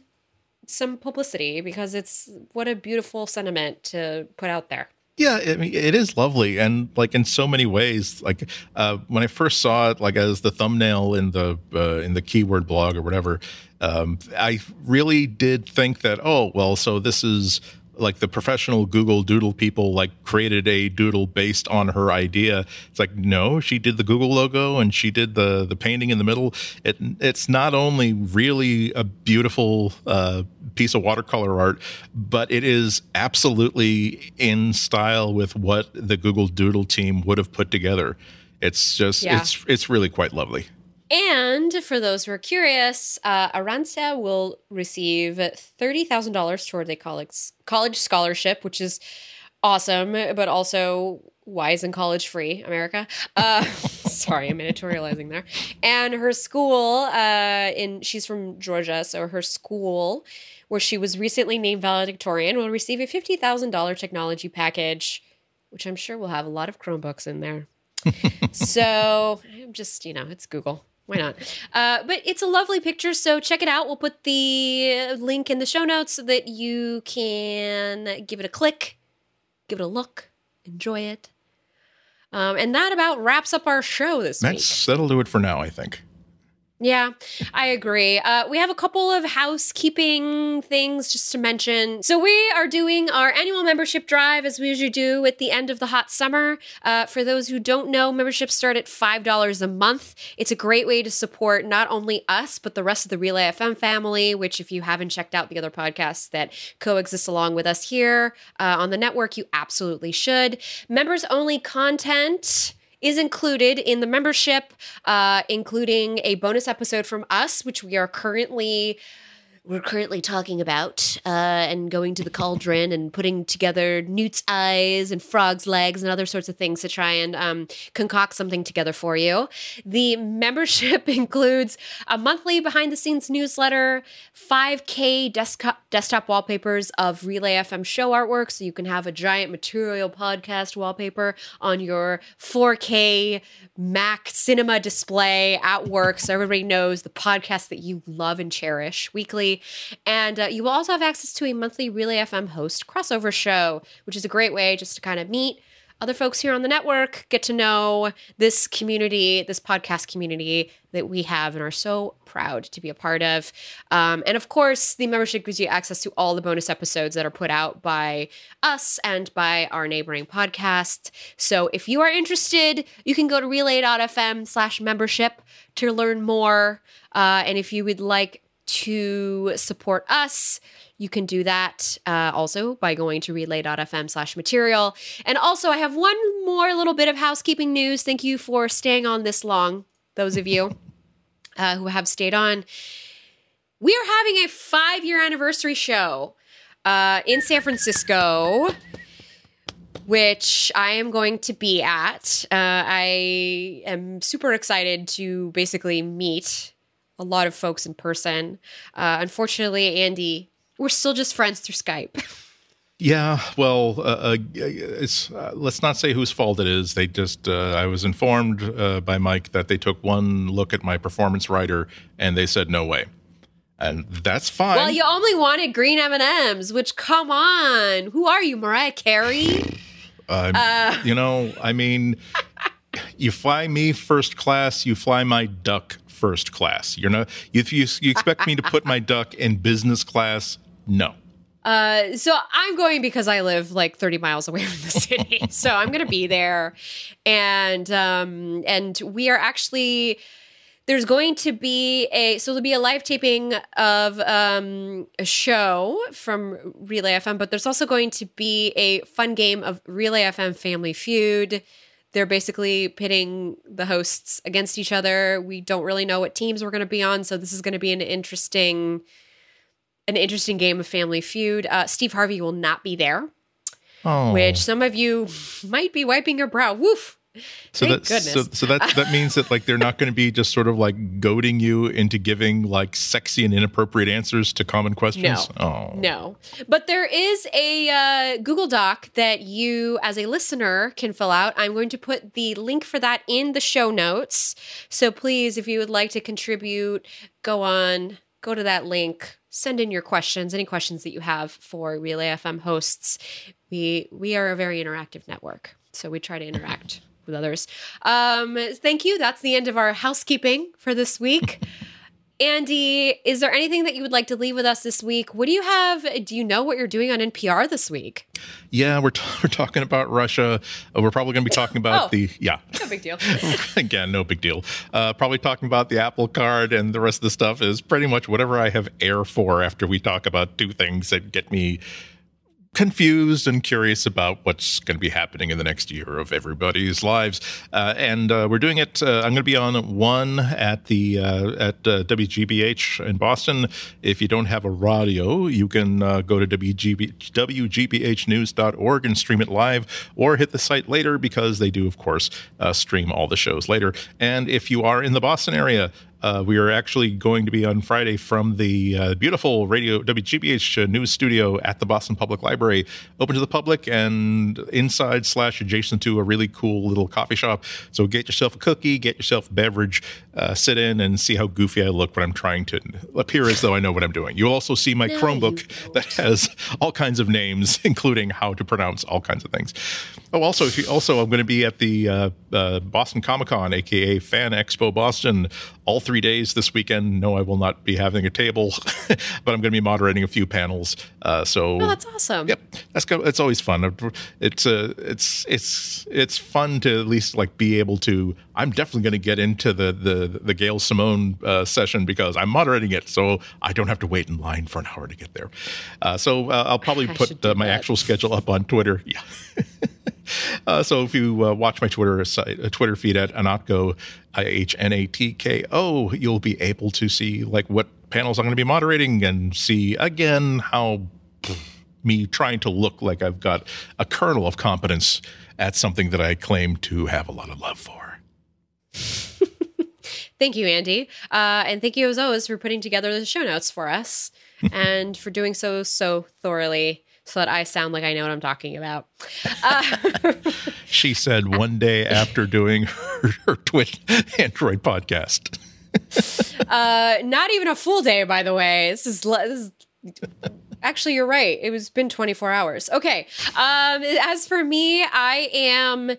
some publicity because it's what a beautiful sentiment to put out there. Yeah, I mean, it is lovely, and like in so many ways. Like uh, when I first saw it, like as the thumbnail in the uh, in the keyword blog or whatever, um, I really did think that, oh, well, so this is like the professional Google Doodle people like created a doodle based on her idea. It's like no, she did the Google logo and she did the the painting in the middle. It it's not only really a beautiful uh, piece of watercolor art, but it is absolutely in style with what the Google Doodle team would have put together. It's just Yeah. it's it's really quite lovely. And for those who are curious, uh, Arantza will receive thirty thousand dollars toward a college college scholarship, which is awesome, but also why isn't college free, America? Uh, sorry, I'm editorializing there. And her school, uh, in she's from Georgia, so her school, where she was recently named valedictorian, will receive a fifty thousand dollar technology package, which I'm sure will have a lot of Chromebooks in there so I'm just, you know, it's Google. Why not? Uh, but it's a lovely picture, so check it out. We'll put the link in the show notes so that you can give it a click, give it a look, enjoy it. Um, and that about wraps up our show this week. That'll do it for now, I think. Yeah, I agree. Uh, we have a couple of housekeeping things just to mention. So, we are doing our annual membership drive as we usually do at the end of the hot summer. Uh, for those who don't know, memberships start at $5 a month. It's a great way to support not only us, but the rest of the Relay FM family, which, if you haven't checked out the other podcasts that coexist along with us here uh, on the network, you absolutely should. Members only content is included in the membership, uh, including a bonus episode from us, which we are currently we're currently talking about uh, and going to the cauldron and putting together newt's eyes and frog's legs and other sorts of things to try and um, concoct something together for you. The membership includes a monthly behind the scenes newsletter, 5K desktop, desktop wallpapers of Relay FM show artwork, so you can have a giant material podcast wallpaper on your 4K Mac cinema display at work so everybody knows the podcast that you love and cherish weekly. And uh, you will also have access to a monthly Relay FM host crossover show, which is a great way just to kind of meet other folks here on the network, get to know this community, this podcast community that we have and are so proud to be a part of. Um, and of course, the membership gives you access to all the bonus episodes that are put out by us and by our neighboring podcast. So if you are interested, you can go to relay.fm slash membership to learn more. Uh, and if you would like to support us, you can do that uh, also by going to relay.fm slash material. And also, I have one more little bit of housekeeping news. Thank you for staying on this long, those of you uh, who have stayed on. We are having a five year anniversary show uh, in San Francisco which I am going to be at. Uh, I am super excited to basically meet a lot of folks in person. Uh, unfortunately, Andy, we're still just friends through Skype. Yeah, well, uh, uh, it's uh, let's not say whose fault it is. They just uh, I was informed uh, by Mike that they took one look at my performance writer and they said no way, and that's fine. Well, you only wanted green M and M's, which come on, who are you, Mariah Carey? Uh, you know, I mean, you fly me first class, you fly my duck first class. You're not if you you expect me to put my duck in business class, no. Uh, so I'm going because I live like 30 miles away from the city. so I'm going to be there, and um, and we are actually there's going to be a so there'll be a live taping of um, a show from Relay FM, but there's also going to be a fun game of Relay FM Family Feud. They're basically pitting the hosts against each other. We don't really know what teams we're going to be on, so this is going to be an interesting an interesting game of Family Feud. Uh, Steve Harvey will not be there, Oh. which some of you might be wiping your brow. Woof. So Thank that so, so that that means that like they're not going to be just sort of like goading you into giving like sexy and inappropriate answers to common questions. No. Oh. No, but there is a uh, Google Doc that you, as a listener, can fill out. I'm going to put the link for that in the show notes. So please, if you would like to contribute, go on, go to that link, send in your questions, any questions that you have for Relay FM hosts. We we are a very interactive network, so we try to interact with others. Um, thank you. That's the end of our housekeeping for this week. Andy, is there anything that you would like to leave with us this week? What do you have? Do you know what you're doing on NPR this week? Yeah, we're, t- we're talking about Russia. Uh, we're probably going to be talking about Oh. the yeah. No big deal. Again, no big deal. Uh, probably talking about the Apple Card and the rest of the stuff is pretty much whatever I have air for after we talk about two things that get me confused and curious about what's going to be happening in the next year of everybody's lives. Uh, and uh, we're doing it. Uh, I'm going to be on one at the uh, at uh, WGBH in Boston. If you don't have a radio, you can uh, go to WGB, WGBHnews.org and stream it live, or hit the site later because they do, of course, uh, stream all the shows later. And if you are in the Boston area, uh, we are actually going to be on Friday from the uh, beautiful radio WGBH uh, news studio at the Boston Public Library, open to the public and inside slash adjacent to a really cool little coffee shop. So get yourself a cookie, get yourself a beverage, uh, sit in and see how goofy I look when I'm trying to appear as though I know what I'm doing. You'll also see my No, Chromebook that has all kinds of names, including how to pronounce all kinds of things. Oh, also, if you, also, I'm going to be at the uh, uh, Boston Comic Con, aka Fan Expo Boston, all three days this weekend. No, I will not be having a table, but I'm going to be moderating a few panels. Uh, so Oh, that's awesome. Yep, that's it's always fun. It's uh, it's it's it's fun to at least like be able to. I'm definitely going to get into the the the Gail Simone uh, session because I'm moderating it, so I don't have to wait in line for an hour to get there. Uh, so uh, I'll probably I put uh, my that. actual schedule up on Twitter. Yeah. Uh, so if you uh, watch my Twitter site, uh, Twitter feed at Ihnatko, I H N A T K O, you'll be able to see like what panels I'm going to be moderating and see again how me trying to look like I've got a kernel of competence at something that I claim to have a lot of love for. thank you, Andy. Uh, and thank you, as always, for putting together the show notes for us and for doing so so thoroughly so that I sound like I know what I'm talking about. Uh, she said one day after doing her, her Twitch Android podcast. uh, not even a full day, by the way. This is, this is actually you're right. It was been 24 hours. Okay. Um, as for me, I am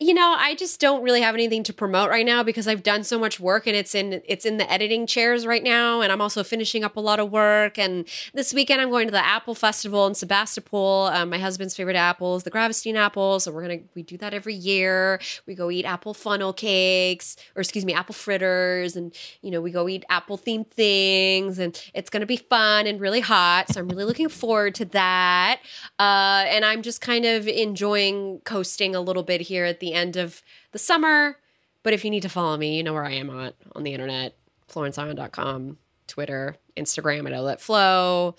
you know, I just don't really have anything to promote right now because I've done so much work and it's in it's in the editing chairs right now and I'm also finishing up a lot of work and this weekend I'm going to the Apple Festival in Sebastopol. Um, my husband's favorite apples the Gravenstein apples so we're to we do that every year. We go eat apple funnel cakes or excuse me, apple fritters and you know, we go eat apple themed things and it's to be fun and really hot. So I'm really looking forward to that. Uh, and I'm just kind of enjoying coasting a little bit here at the the end of the summer. But if you need to follow me, you know where I am at on the internet, florenceion.com, Twitter, Instagram at Let Flow,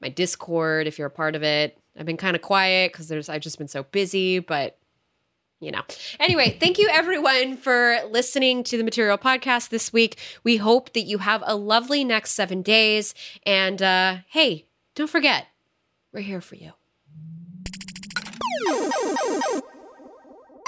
my Discord if you're a part of it. I've been kind of quiet because there's I've just been so busy, but you know. Anyway, thank you everyone for listening to the Material Podcast this week. We hope that you have a lovely next seven days. And uh, hey, don't forget, we're here for you.